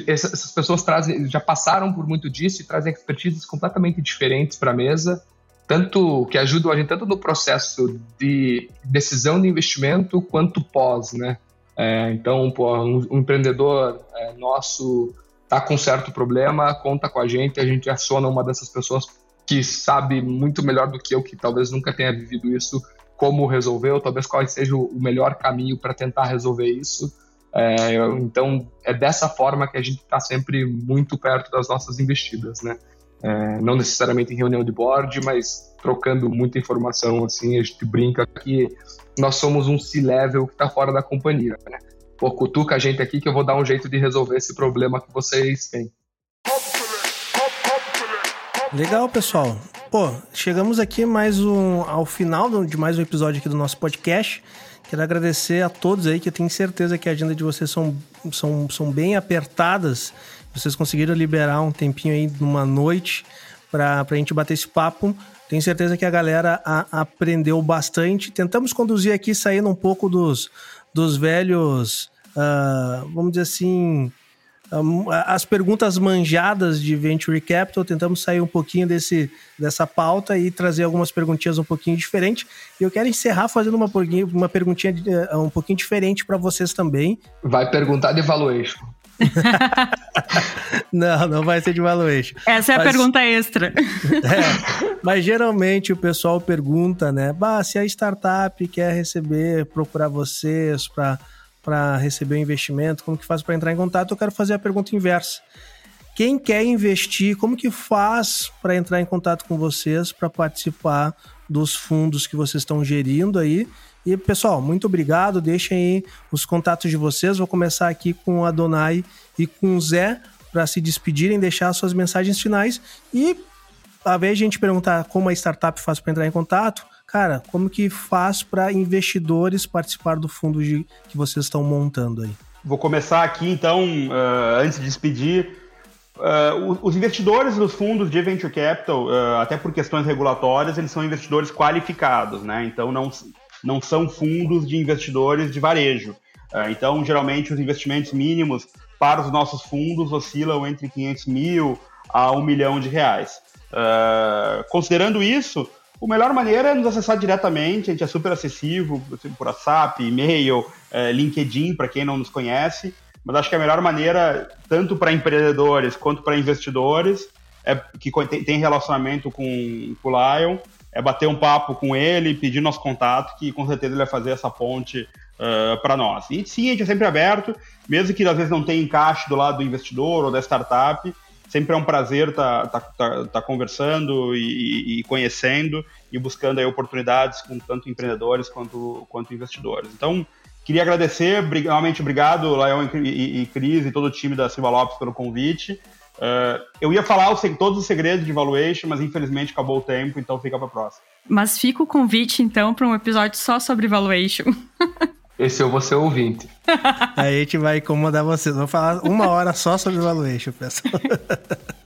essas pessoas trazem, já passaram por muito disso e trazem expertises completamente diferentes para a mesa, tanto que ajudam a gente tanto no processo de decisão de investimento quanto pós, né? É, então, pô, um, um empreendedor é, nosso está com certo problema, conta com a gente, a gente aciona uma dessas pessoas que sabe muito melhor do que eu, que talvez nunca tenha vivido isso, como resolver, ou talvez qual seja o melhor caminho para tentar resolver isso. É, então, é dessa forma que a gente está sempre muito perto das nossas investidas, né? É, não necessariamente em reunião de board, mas trocando muita informação, assim, a gente brinca que nós somos um C-level que está fora da companhia, né? Pô, cutuca a gente aqui que eu vou dar um jeito de resolver esse problema que vocês têm. Legal, pessoal. Pô, chegamos aqui mais um ao final de mais um episódio aqui do nosso podcast. Quero agradecer a todos aí, que eu tenho certeza que a agenda de vocês são, são, são bem apertadas vocês conseguiram liberar um tempinho aí numa noite para a gente bater esse papo. Tenho certeza que a galera a, aprendeu bastante. Tentamos conduzir aqui, saindo um pouco dos, dos velhos, uh, vamos dizer assim, um, as perguntas manjadas de Venture Capital. Tentamos sair um pouquinho desse, dessa pauta e trazer algumas perguntinhas um pouquinho diferentes. E eu quero encerrar fazendo uma, uma perguntinha uh, um pouquinho diferente para vocês também. Vai perguntar de valuation. não, não vai ser de valuation. Essa é mas, a pergunta extra. É, mas geralmente o pessoal pergunta, né? Bah, se a startup quer receber, procurar vocês para para receber o investimento, como que faz para entrar em contato? Eu quero fazer a pergunta inversa. Quem quer investir, como que faz para entrar em contato com vocês para participar dos fundos que vocês estão gerindo aí e, pessoal, muito obrigado. Deixem aí os contatos de vocês. Vou começar aqui com a Donai e com o Zé para se despedirem, deixar suas mensagens finais. E, a vez de a gente perguntar como a startup faz para entrar em contato, cara, como que faz para investidores participar do fundo de, que vocês estão montando aí? Vou começar aqui, então, uh, antes de despedir. Uh, os investidores dos fundos de venture capital, uh, até por questões regulatórias, eles são investidores qualificados, né? Então não, não são fundos de investidores de varejo. Uh, então, geralmente, os investimentos mínimos para os nossos fundos oscilam entre 500 mil a 1 milhão de reais. Uh, considerando isso, a melhor maneira é nos acessar diretamente, a gente é super acessível, por WhatsApp, e-mail, uh, LinkedIn, para quem não nos conhece, mas acho que a melhor maneira, tanto para empreendedores quanto para investidores, é, que tem relacionamento com, com o Lion, é bater um papo com ele, pedir nosso contato, que com certeza ele vai fazer essa ponte uh, para nós. E sim, a gente é sempre aberto, mesmo que às vezes não tenha encaixe do lado do investidor ou da startup, sempre é um prazer estar tá, tá, tá, tá conversando e, e, conhecendo e buscando aí oportunidades com tanto empreendedores quanto, quanto investidores. Então, queria agradecer, realmente obrigado, Lael e, e, e Cris e todo o time da Silva Lopes pelo convite. Uh, eu ia falar todos os segredos de valuation, mas infelizmente acabou o tempo, então fica para próxima. Mas fica o convite, então, para um episódio só sobre valuation. Esse eu vou ser ouvinte. Aí a gente vai incomodar vocês. Vou falar uma hora só sobre valuation, pessoal.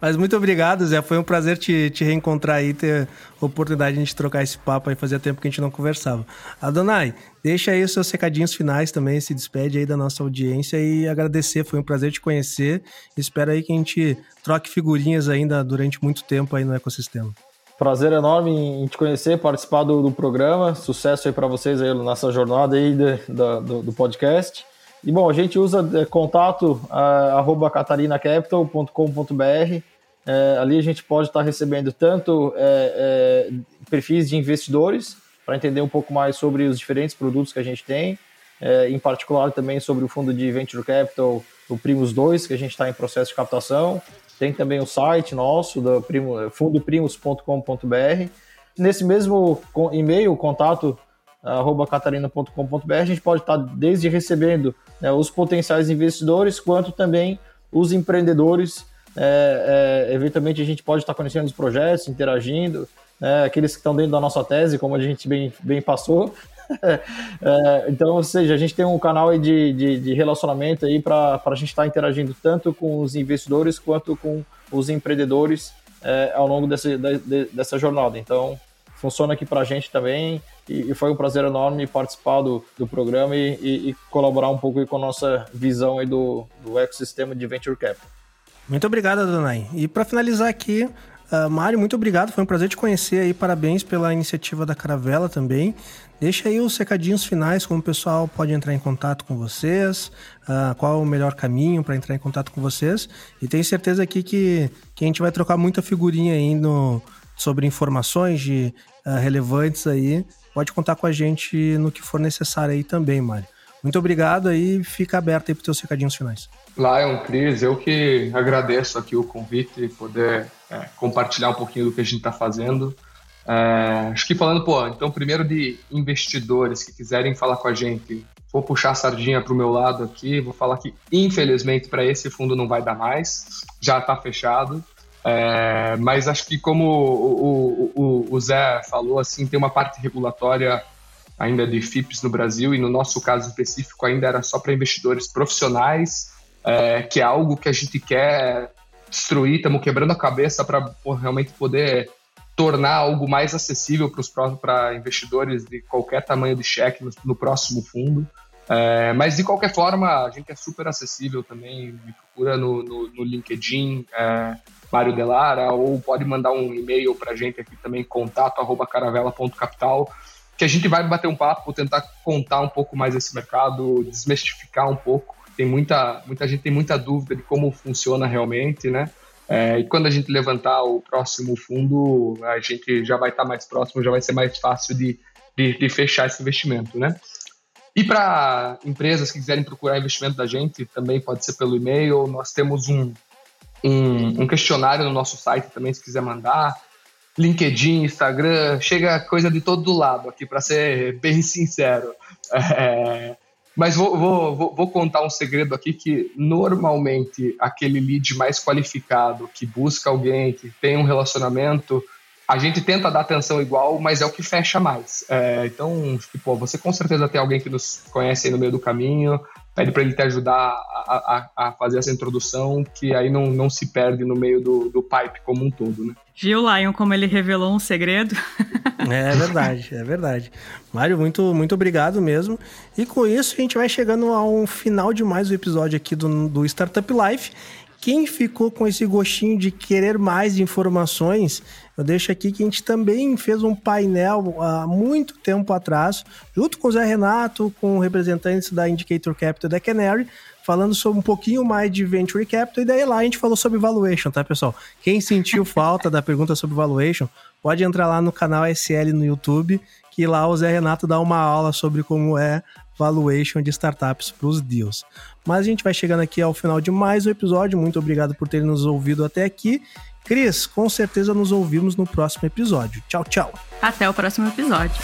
Mas muito obrigado, Zé. Foi um prazer te, te reencontrar aí, ter oportunidade de a gente trocar esse papo aí. Fazia tempo que a gente não conversava. Adonai, deixa aí os seus recadinhos finais também, se despede aí da nossa audiência e agradecer. Foi um prazer te conhecer. Espero aí que a gente troque figurinhas ainda durante muito tempo aí no ecossistema. Prazer enorme em te conhecer, participar do, do programa. Sucesso aí para vocês aí nessa jornada aí de, de, do, do podcast. E bom, a gente usa é, contato uh, arroba catarinacapital.com.br. É, ali a gente pode estar recebendo tanto é, é, perfis de investidores para entender um pouco mais sobre os diferentes produtos que a gente tem, em particular também sobre o fundo de Venture Capital, o Primos 2, que a gente está em processo de captação. Tem também o site nosso, do primo, fundoprimos.com.br. Nesse mesmo e-mail, contato arroba catarina.com.br, a gente pode estar desde recebendo né, os potenciais investidores, quanto também os empreendedores. É, é, eventualmente a gente pode estar conhecendo os projetos, interagindo, né, aqueles que estão dentro da nossa tese, como a gente bem, bem passou. é, então, ou seja, a gente tem um canal de, de, de relacionamento aí para a gente estar interagindo tanto com os investidores quanto com os empreendedores é, ao longo desse, de, dessa jornada. Então, funciona aqui para a gente também e, e, foi um prazer enorme participar do, do programa e, e, e colaborar um pouco com a nossa visão aí do, do ecossistema de Venture Capital. Muito obrigado, Adonai. E para finalizar aqui, uh, Mário, muito obrigado. Foi um prazer te conhecer aí. Parabéns pela iniciativa da Caravela também. Deixa aí os recadinhos finais, como o pessoal pode entrar em contato com vocês, uh, qual o melhor caminho para entrar em contato com vocês. E tenho certeza aqui que, que a gente vai trocar muita figurinha aí no, sobre informações de, uh, relevantes aí pode contar com a gente no que for necessário aí também, Mário. Muito obrigado aí, fica aberto aí para os seus recadinhos finais. Lion, Cris, eu que agradeço aqui o convite e poder é, compartilhar um pouquinho do que a gente está fazendo. É, acho que falando, pô, então primeiro de investidores que quiserem falar com a gente, vou puxar a sardinha para o meu lado aqui, vou falar que infelizmente para esse fundo não vai dar mais, já está fechado. É, mas acho que como o, o, o, Zé falou, assim, tem uma parte regulatória ainda de FIPS no Brasil e no nosso caso específico ainda era só para investidores profissionais, é, que é algo que a gente quer destruir, estamos quebrando a cabeça para realmente poder tornar algo mais acessível para investidores de qualquer tamanho de cheque no, no próximo fundo. É, mas de qualquer forma, a gente é super acessível também, me procura no, no, no LinkedIn, é, Mário Delara, ou pode mandar um e-mail para a gente aqui também, contato.caravela.capital, que a gente vai bater um papo, tentar contar um pouco mais esse mercado, desmistificar um pouco tem muita, muita gente tem muita dúvida de como funciona realmente, né? É, e quando a gente levantar o próximo fundo, a gente já vai estar mais próximo, já vai ser mais fácil de, de, de fechar esse investimento, né? E para empresas que quiserem procurar investimento da gente, também pode ser pelo e-mail. Nós temos um, um, um questionário no nosso site também, se quiser mandar. LinkedIn, Instagram, chega coisa de todo lado aqui, para ser bem sincero. É, mas vou, vou, vou, contar um segredo aqui que normalmente aquele lead mais qualificado que busca alguém que tem um relacionamento, a gente tenta dar atenção igual, mas é o que fecha mais. É, então, tipo, você com certeza tem alguém que nos conhece aí no meio do caminho, pede para ele te ajudar a, a, a, fazer essa introdução, que aí não, não se perde no meio do, do pipe como um todo, né? Viu, Lion, como ele revelou um segredo? É verdade, é verdade. Mário, muito, muito obrigado mesmo. E com isso, a gente vai chegando ao final de mais um episódio aqui do, do Startup Life. Quem ficou com esse gostinho de querer mais informações, eu deixo aqui que a gente também fez um painel há muito tempo atrás, junto com o Zé Renato, com representantes da Indicator Capital da Canary, falando sobre um pouquinho mais de Venture Capital, e daí lá a gente falou sobre valuation, tá, pessoal? Quem sentiu falta da pergunta sobre valuation, pode entrar lá no canal SL no YouTube, que lá o Zé Renato dá uma aula sobre como é valuation de startups para os deals. Mas a gente vai chegando aqui ao final de mais um episódio. Muito obrigado por ter nos ouvido até aqui. Cris, com certeza nos ouvimos no próximo episódio. Tchau, tchau. Até o próximo episódio.